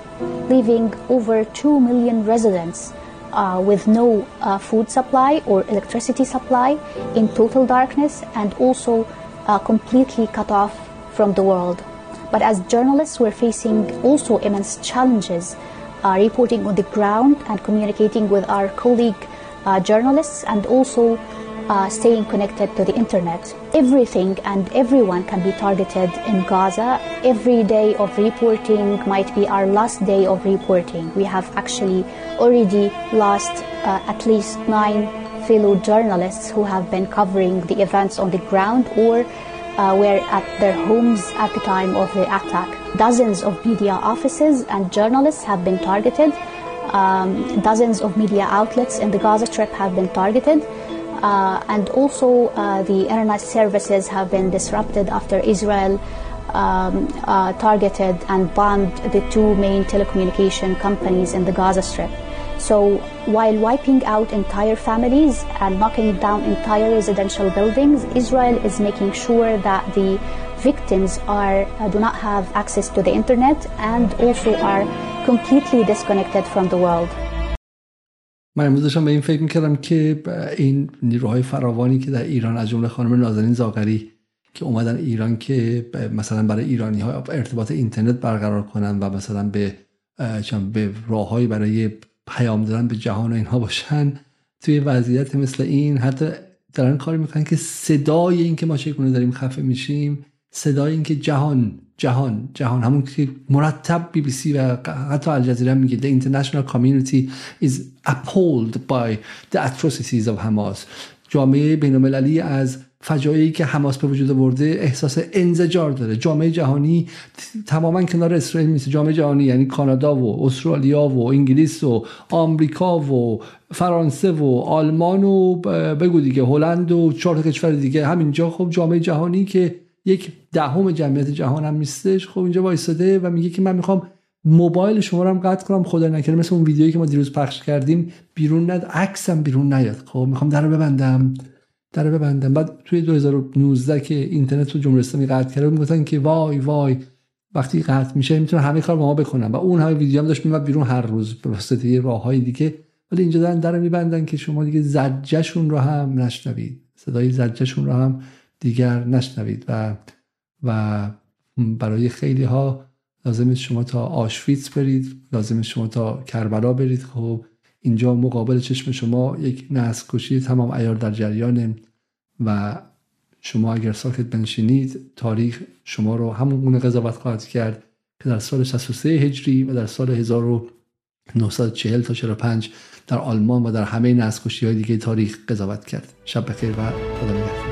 leaving over 2 million residents uh, with no uh, food supply or electricity supply in total darkness and also uh, completely cut off from the world. But as journalists, we're facing also immense challenges uh, reporting on the ground and communicating with our colleague uh, journalists and also uh, staying connected to the internet. Everything and everyone can be targeted in Gaza. Every day of reporting might be our last day of reporting. We have actually already lost uh, at least nine fellow journalists who have been covering the events on the ground or uh, were at their homes at the time of the attack. Dozens of media offices and journalists have been targeted. Um, dozens of media outlets in the Gaza Strip have been targeted. Uh, and also uh, the internet services have been disrupted after Israel um, uh, targeted and bombed the two main telecommunication companies in the Gaza Strip. So while wiping out entire families and knocking down entire residential buildings, Israel is making sure that the victims are uh, do not have access to the internet and also are completely disconnected from the world. من امروز داشتم به این فکر می‌کردم که این نیروهای فراوانی که در ایران از جمله خانم نازنین زاغری که اومدن ایران که مثلا برای ایرانی ها ارتباط اینترنت برقرار کنن و مثلا به به راههایی برای پیام دادن به جهان و اینها باشن توی وضعیت مثل این حتی دارن کاری می‌کنن که صدای این که ما چگونه داریم خفه میشیم صدای این که جهان جهان جهان همون که مرتب بی بی سی و حتی الجزیره میگه the international community is appalled by the atrocities of Hamas. جامعه بین المللی از فجایعی که حماس به وجود آورده احساس انزجار داره. جامعه جهانی تماما کنار اسرائیل نیست. جامعه جهانی یعنی کانادا و استرالیا و انگلیس و آمریکا و فرانسه و آلمان و بگو دیگه هلند و چهار کشور دیگه. همینجا خب جامعه جهانی که یک دهم جمعیت جهان هم نیستش. خب اینجا وایساده و میگه که من می‌خوام موبایل شما رو هم قطع کنم خدا نکنه مثل اون ویدیویی که ما دیروز پخش کردیم بیرون ند عکسم بیرون نیاد. خب می‌خوام در ببندم. در ببندم. بعد توی 2019 که اینترنت تو جمهوری اسلامی قطع کرده می‌گفتن که وای وای وقتی قطع میشه می‌تونه همه کار ما بکنن و اون همه ویدیو هم داشت میمد بیرون هر روز به واسطه راه های دیگه. ولی اینجا دارن در میبندن که شما دیگه زجهشون رو هم نشنوید. صدای زجهشون رو هم دیگر نشنوید و و برای خیلی ها لازم شما تا آشویتس برید لازم شما تا کربلا برید. خب اینجا مقابل چشم شما یک نسل تمام ایار در جریانه و شما اگر ساکت بنشینید تاریخ شما رو همون گونه قضاوت خواهد کرد که در سال 63 هجری و در سال 1940 تا 45 در آلمان و در همه نسل های دیگه تاریخ قضاوت کرد. شب بخیر و خدا نگهدار.